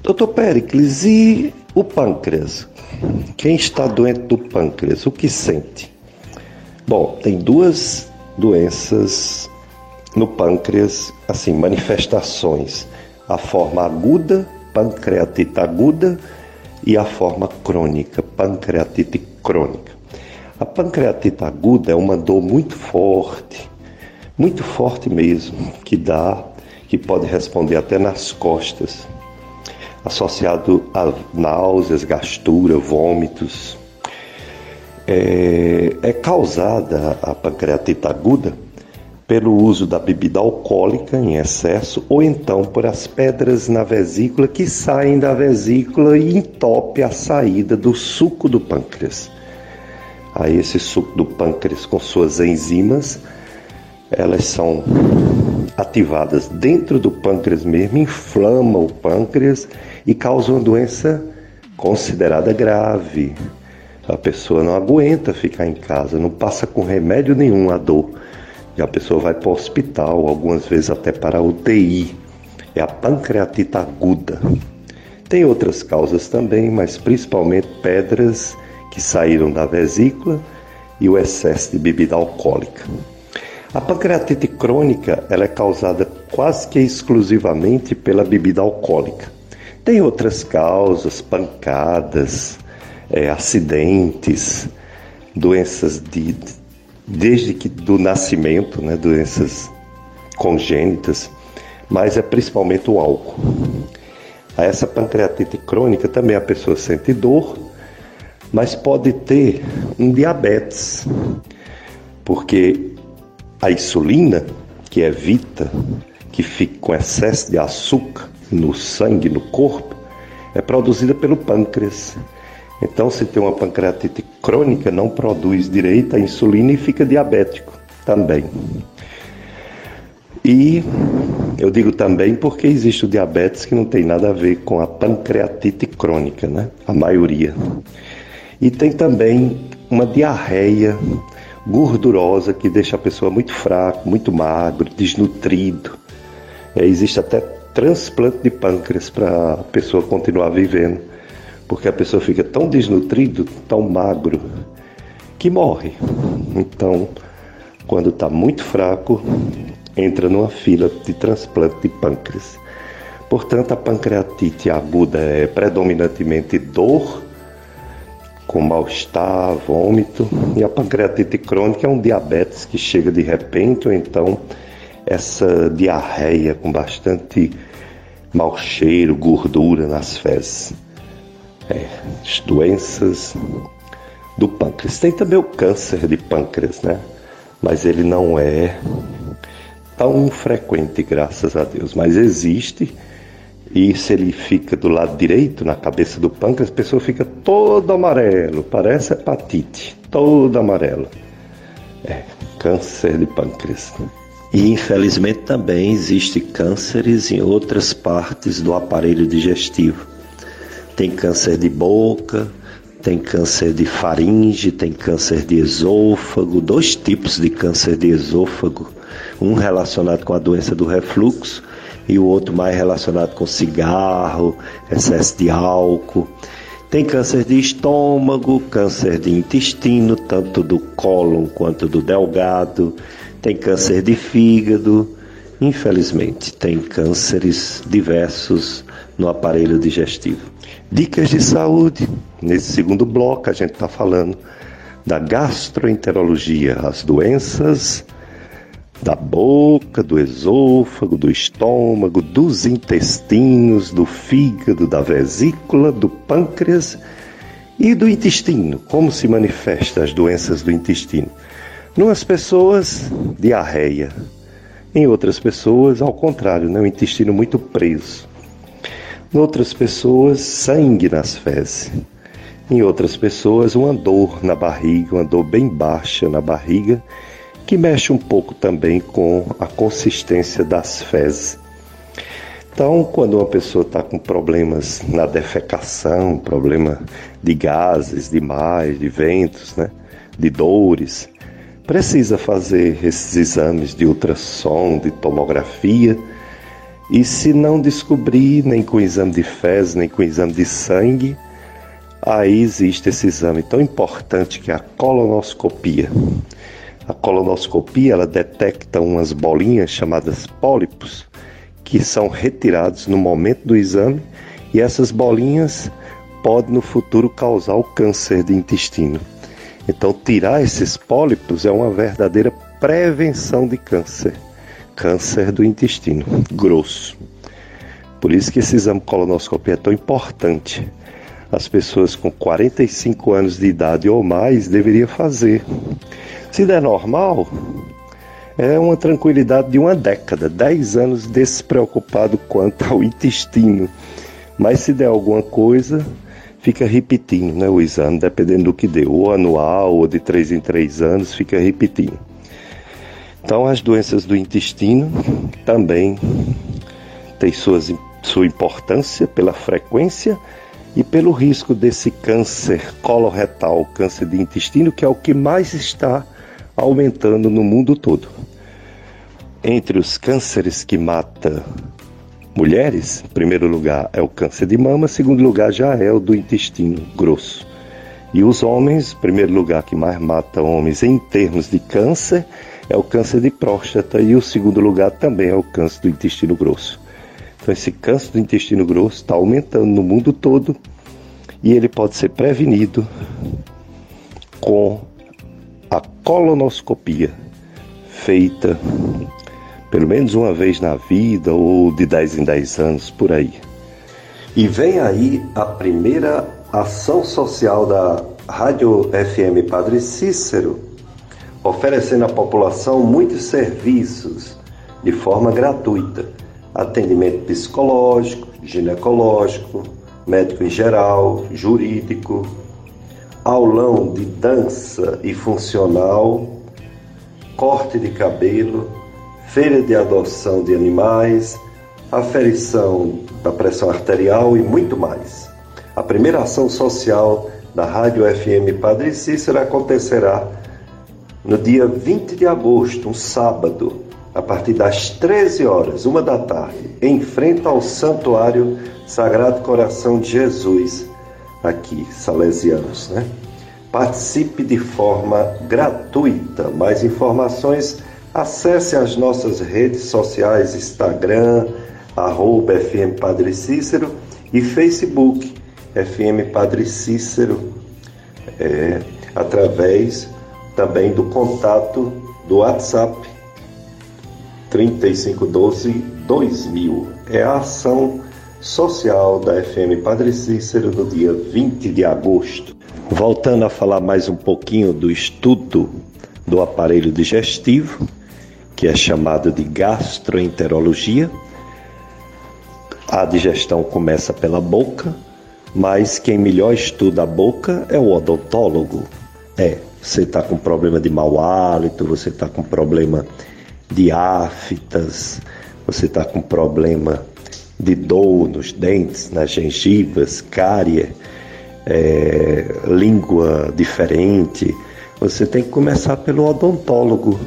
Doutor Pericles, e o pâncreas? Quem está doente do pâncreas, o que sente? Bom, tem duas doenças no pâncreas, assim, manifestações. A forma aguda, pancreatite aguda, e a forma crônica, pancreatite crônica. A pancreatite aguda é uma dor muito forte, muito forte mesmo, que dá, que pode responder até nas costas, associado a náuseas, gastura, vômitos. É, é causada a pancreatite aguda pelo uso da bebida alcoólica em excesso ou então por as pedras na vesícula que saem da vesícula e entope a saída do suco do pâncreas. Aí esse suco do pâncreas com suas enzimas, elas são ativadas dentro do pâncreas mesmo, inflamam o pâncreas e causam uma doença considerada grave. A pessoa não aguenta ficar em casa, não passa com remédio nenhum a dor e a pessoa vai para o hospital, algumas vezes até para a UTI. É a pancreatite aguda. Tem outras causas também, mas principalmente pedras que saíram da vesícula e o excesso de bebida alcoólica. A pancreatite crônica ela é causada quase que exclusivamente pela bebida alcoólica. Tem outras causas, pancadas, é, acidentes, doenças de desde que do nascimento, né, doenças congênitas, mas é principalmente o álcool. A essa pancreatite crônica também a pessoa sente dor, mas pode ter um diabetes, porque a insulina, que evita que fique com excesso de açúcar no sangue, no corpo, é produzida pelo pâncreas. Então, se tem uma pancreatite crônica, não produz direito a insulina e fica diabético também. E eu digo também porque existe o diabetes que não tem nada a ver com a pancreatite crônica, né? A maioria. E tem também uma diarreia gordurosa que deixa a pessoa muito fraco, muito magro, desnutrido. É, existe até transplante de pâncreas para a pessoa continuar vivendo porque a pessoa fica tão desnutrido, tão magro, que morre. Então, quando está muito fraco, entra numa fila de transplante de pâncreas. Portanto, a pancreatite aguda é predominantemente dor, com mal-estar, vômito, e a pancreatite crônica é um diabetes que chega de repente, ou então essa diarreia com bastante mau cheiro, gordura nas fezes é, as doenças do pâncreas. Tem também o câncer de pâncreas, né? Mas ele não é tão frequente, graças a Deus. Mas existe, e se ele fica do lado direito, na cabeça do pâncreas, a pessoa fica todo amarelo, parece hepatite, todo amarelo. É, câncer de pâncreas. E infelizmente também existe cânceres em outras partes do aparelho digestivo tem câncer de boca, tem câncer de faringe, tem câncer de esôfago, dois tipos de câncer de esôfago, um relacionado com a doença do refluxo e o outro mais relacionado com cigarro, excesso de álcool. Tem câncer de estômago, câncer de intestino, tanto do cólon quanto do delgado. Tem câncer de fígado. Infelizmente, tem cânceres diversos no aparelho digestivo. Dicas de saúde. Nesse segundo bloco, a gente está falando da gastroenterologia, as doenças da boca, do esôfago, do estômago, dos intestinos, do fígado, da vesícula, do pâncreas e do intestino. Como se manifestam as doenças do intestino? Numas pessoas, diarreia. Em outras pessoas, ao contrário, né? o intestino muito preso. Em outras pessoas, sangue nas fezes. Em outras pessoas, uma dor na barriga, uma dor bem baixa na barriga, que mexe um pouco também com a consistência das fezes. Então, quando uma pessoa está com problemas na defecação, problema de gases demais, de ventos, né, de dores, precisa fazer esses exames de ultrassom, de tomografia, e se não descobrir, nem com exame de fezes, nem com exame de sangue, aí existe esse exame tão importante que é a colonoscopia. A colonoscopia ela detecta umas bolinhas chamadas pólipos que são retirados no momento do exame e essas bolinhas podem no futuro causar o câncer de intestino. Então, tirar esses pólipos é uma verdadeira prevenção de câncer, câncer do intestino grosso. Por isso que esse exame colonoscopia é tão importante. As pessoas com 45 anos de idade ou mais deveriam fazer. Se der normal, é uma tranquilidade de uma década, 10 anos despreocupado quanto ao intestino. Mas se der alguma coisa, fica repetindo né, o exame, dependendo do que deu, ou anual ou de 3 em 3 anos, fica repetindo. Então, as doenças do intestino também têm suas, sua importância pela frequência e pelo risco desse câncer coloretal, câncer de intestino, que é o que mais está aumentando no mundo todo. Entre os cânceres que mata mulheres, em primeiro lugar é o câncer de mama, em segundo lugar já é o do intestino grosso. E os homens, em primeiro lugar que mais mata homens em termos de câncer, é o câncer de próstata e o segundo lugar também é o câncer do intestino grosso. Então esse câncer do intestino grosso está aumentando no mundo todo e ele pode ser prevenido com a colonoscopia feita pelo menos uma vez na vida ou de 10 em 10 anos por aí. E vem aí a primeira ação social da Rádio FM Padre Cícero, oferecendo à população muitos serviços de forma gratuita: atendimento psicológico, ginecológico, médico em geral, jurídico, aulão de dança e funcional, corte de cabelo, feira de adoção de animais, aferição da pressão arterial e muito mais. A primeira ação social da Rádio FM Padre Cícero acontecerá no dia 20 de agosto, um sábado, a partir das 13 horas, uma da tarde, em frente ao Santuário Sagrado Coração de Jesus, aqui, salesianos, né? Participe de forma gratuita. Mais informações, acesse as nossas redes sociais, Instagram, arroba FM Padre Cícero e Facebook, FM Padre Cícero, é, através também do contato do WhatsApp 3512 2000. É a ação social da FM Padre Cícero no dia 20 de agosto. Voltando a falar mais um pouquinho do estudo do aparelho digestivo, que é chamado de gastroenterologia. A digestão começa pela boca, mas quem melhor estuda a boca é o odontólogo. É, você está com problema de mau hálito, você está com problema de aftas, você está com problema de dor nos dentes, nas gengivas, cárie, é, língua diferente, você tem que começar pelo odontólogo.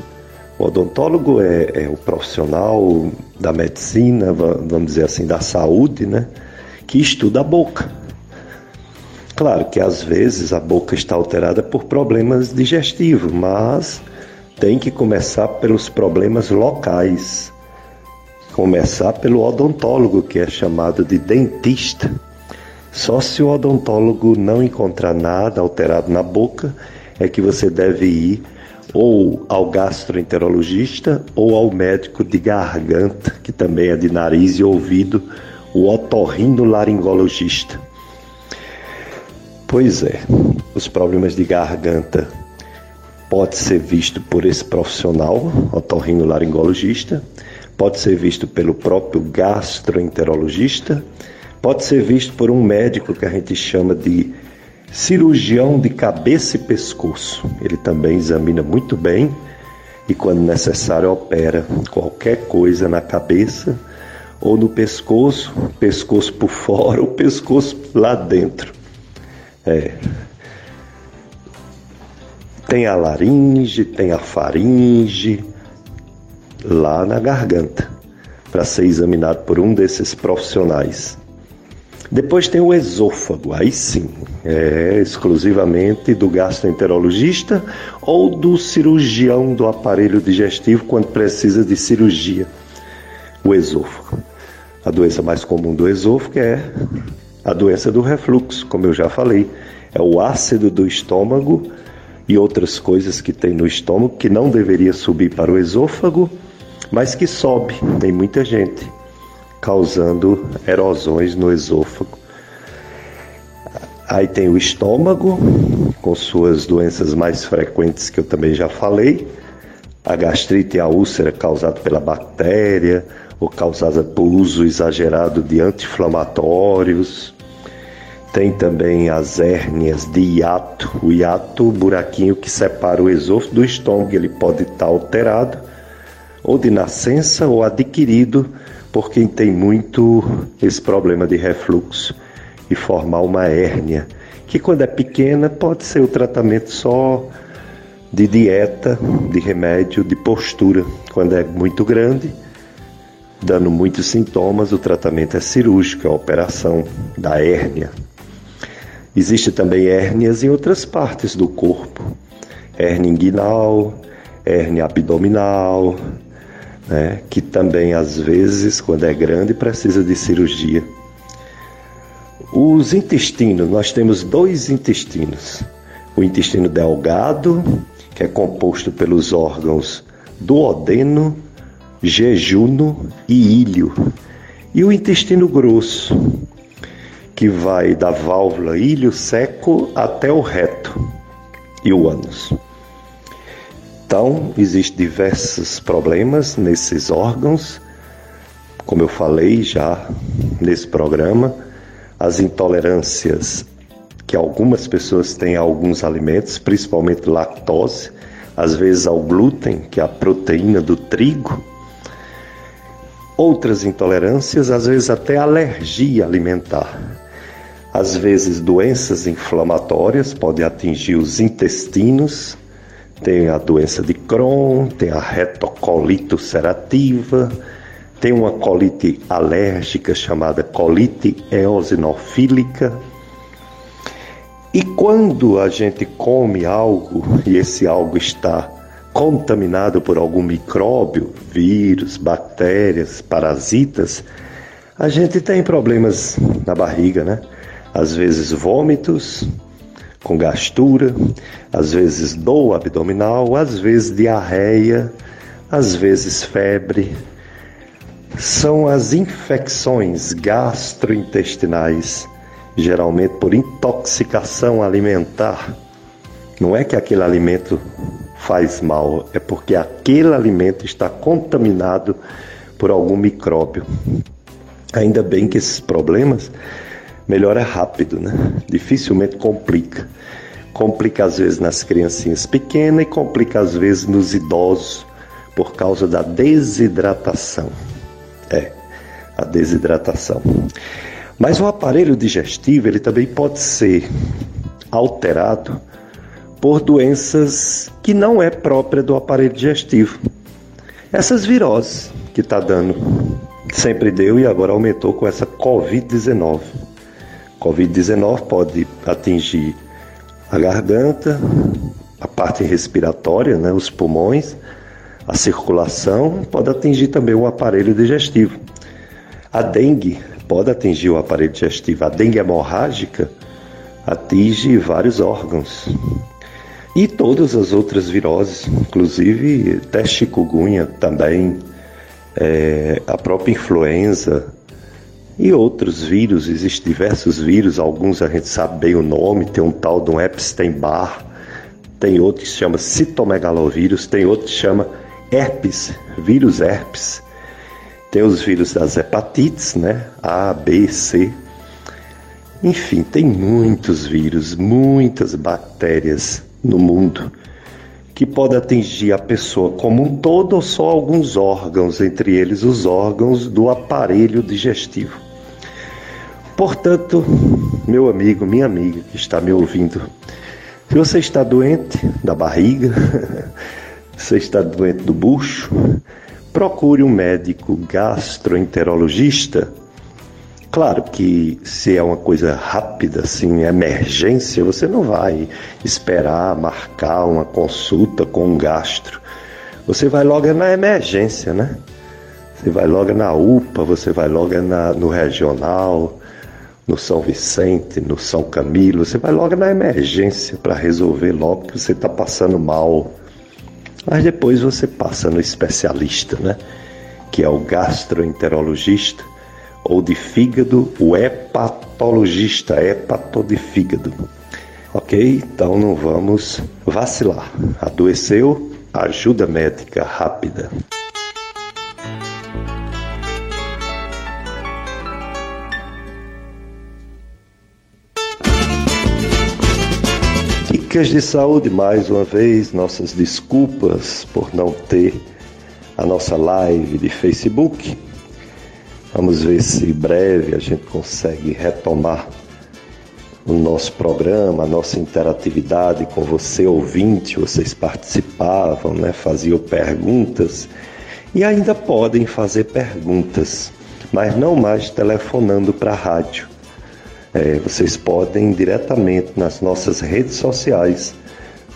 O odontólogo é, é o profissional da medicina, vamos dizer assim, da saúde, né? Que estuda a boca. Claro que às vezes a boca está alterada por problemas digestivos, mas tem que começar pelos problemas locais começar pelo odontólogo, que é chamado de dentista. Só se o odontólogo não encontrar nada alterado na boca é que você deve ir ou ao gastroenterologista ou ao médico de garganta, que também é de nariz e ouvido, o otorrinolaringologista. Pois é, os problemas de garganta pode ser visto por esse profissional, otorrinolaringologista, pode ser visto pelo próprio gastroenterologista, pode ser visto por um médico que a gente chama de cirurgião de cabeça e pescoço. Ele também examina muito bem e, quando necessário, opera qualquer coisa na cabeça ou no pescoço, pescoço por fora, ou pescoço lá dentro. É. Tem a laringe, tem a faringe, lá na garganta, para ser examinado por um desses profissionais. Depois tem o esôfago, aí sim, é exclusivamente do gastroenterologista ou do cirurgião do aparelho digestivo quando precisa de cirurgia. O esôfago. A doença mais comum do esôfago é a doença do refluxo, como eu já falei. É o ácido do estômago e outras coisas que tem no estômago que não deveria subir para o esôfago, mas que sobe em muita gente causando erosões no esôfago. Aí tem o estômago, com suas doenças mais frequentes que eu também já falei, a gastrite e a úlcera causada pela bactéria ou causada por uso exagerado de anti-inflamatórios. Tem também as hérnias de hiato, o hiato, o buraquinho que separa o esôfago do estômago, ele pode estar alterado, ou de nascença ou adquirido por quem tem muito esse problema de refluxo e formar uma hérnia, que quando é pequena pode ser o tratamento só de dieta, de remédio, de postura. Quando é muito grande, dando muitos sintomas, o tratamento é cirúrgico, é a operação da hérnia. Existe também hérnias em outras partes do corpo, hérnia inguinal, hérnia abdominal, né, que também às vezes, quando é grande, precisa de cirurgia. Os intestinos, nós temos dois intestinos. O intestino delgado, que é composto pelos órgãos duodeno, jejuno e ilho. E o intestino grosso, que vai da válvula ilho seco até o reto e o ânus. Então, existem diversos problemas nesses órgãos, como eu falei já nesse programa, as intolerâncias que algumas pessoas têm a alguns alimentos, principalmente lactose, às vezes ao glúten, que é a proteína do trigo, outras intolerâncias, às vezes até alergia alimentar. Às vezes doenças inflamatórias podem atingir os intestinos, tem a doença de Crohn, tem a retocolite ulcerativa, tem uma colite alérgica chamada colite eosinofílica. E quando a gente come algo e esse algo está contaminado por algum micróbio, vírus, bactérias, parasitas, a gente tem problemas na barriga, né? Às vezes vômitos, com gastura, às vezes dor abdominal, às vezes diarreia, às vezes febre. São as infecções gastrointestinais, geralmente por intoxicação alimentar. Não é que aquele alimento faz mal, é porque aquele alimento está contaminado por algum micróbio. Ainda bem que esses problemas melhora rápido, né? Dificilmente complica. Complica às vezes nas criancinhas pequenas e complica às vezes nos idosos por causa da desidratação. É, a desidratação. Mas o aparelho digestivo ele também pode ser alterado por doenças que não é própria do aparelho digestivo. Essas viroses que está dando, sempre deu e agora aumentou com essa Covid-19. Covid-19 pode atingir a garganta, a parte respiratória, né, os pulmões, a circulação, pode atingir também o aparelho digestivo. A dengue pode atingir o aparelho digestivo. A dengue hemorrágica atinge vários órgãos. E todas as outras viroses, inclusive até chikungunya também, é, a própria influenza, e outros vírus, existem diversos vírus, alguns a gente sabe bem o nome, tem um tal de um Epstein-Barr, tem outro que se chama citomegalovírus, tem outro que se chama herpes, vírus herpes. Tem os vírus das hepatites, né? A, B, C. Enfim, tem muitos vírus, muitas bactérias no mundo que pode atingir a pessoa como um todo ou só alguns órgãos, entre eles os órgãos do aparelho digestivo. Portanto, meu amigo, minha amiga que está me ouvindo, se você está doente da barriga, *laughs* você está doente do bucho, procure um médico gastroenterologista Claro que se é uma coisa rápida, assim, emergência, você não vai esperar marcar uma consulta com um gastro. Você vai logo na emergência, né? Você vai logo na UPA, você vai logo na, no regional, no São Vicente, no São Camilo, você vai logo na emergência para resolver logo que você está passando mal. Mas depois você passa no especialista, né? Que é o gastroenterologista ou de fígado, o hepatologista, hepato de fígado. Ok? Então não vamos vacilar. Adoeceu? Ajuda médica rápida. Dicas de saúde, mais uma vez, nossas desculpas por não ter a nossa live de Facebook Vamos ver se breve a gente consegue retomar o nosso programa, a nossa interatividade com você, ouvinte. Vocês participavam, né? faziam perguntas e ainda podem fazer perguntas, mas não mais telefonando para a rádio. É, vocês podem diretamente nas nossas redes sociais,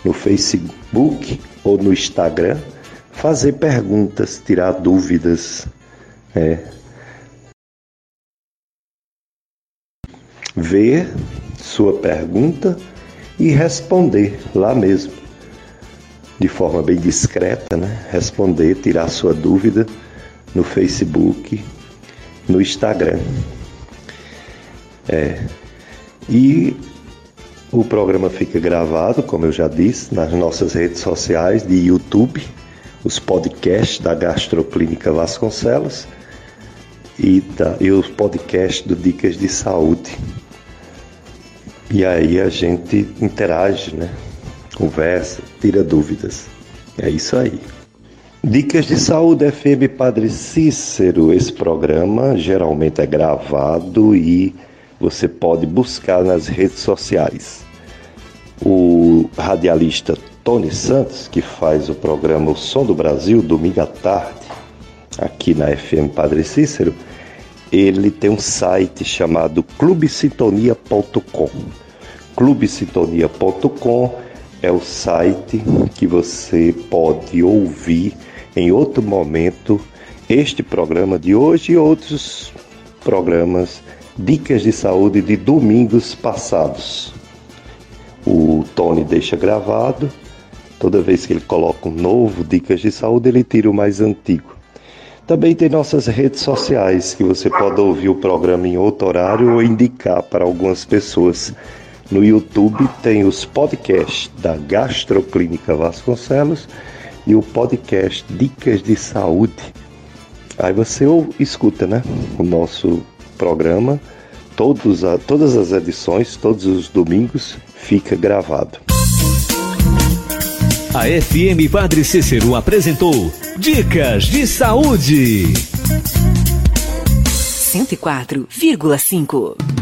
no Facebook ou no Instagram, fazer perguntas, tirar dúvidas. É, ver sua pergunta e responder lá mesmo, de forma bem discreta, né? Responder, tirar sua dúvida no Facebook, no Instagram. É. E o programa fica gravado, como eu já disse, nas nossas redes sociais de YouTube, os podcasts da Gastroclínica Vasconcelos e, da, e os podcasts do Dicas de Saúde. E aí a gente interage, né? Conversa, tira dúvidas. É isso aí. Dicas de Saúde FM Padre Cícero. Esse programa geralmente é gravado e você pode buscar nas redes sociais. O radialista Tony Santos, que faz o programa O Som do Brasil, domingo à tarde, aqui na FM Padre Cícero, ele tem um site chamado clubesintonia.com. Clubesintonia.com é o site que você pode ouvir em outro momento este programa de hoje e outros programas Dicas de Saúde de domingos passados. O Tony deixa gravado, toda vez que ele coloca um novo Dicas de Saúde, ele tira o mais antigo. Também tem nossas redes sociais, que você pode ouvir o programa em outro horário ou indicar para algumas pessoas. No YouTube tem os podcasts da Gastroclínica Vasconcelos e o podcast Dicas de Saúde. Aí você escuta, né? O nosso programa, todos a, todas as edições, todos os domingos, fica gravado. A FM Padre Cícero apresentou Dicas de Saúde. 104,5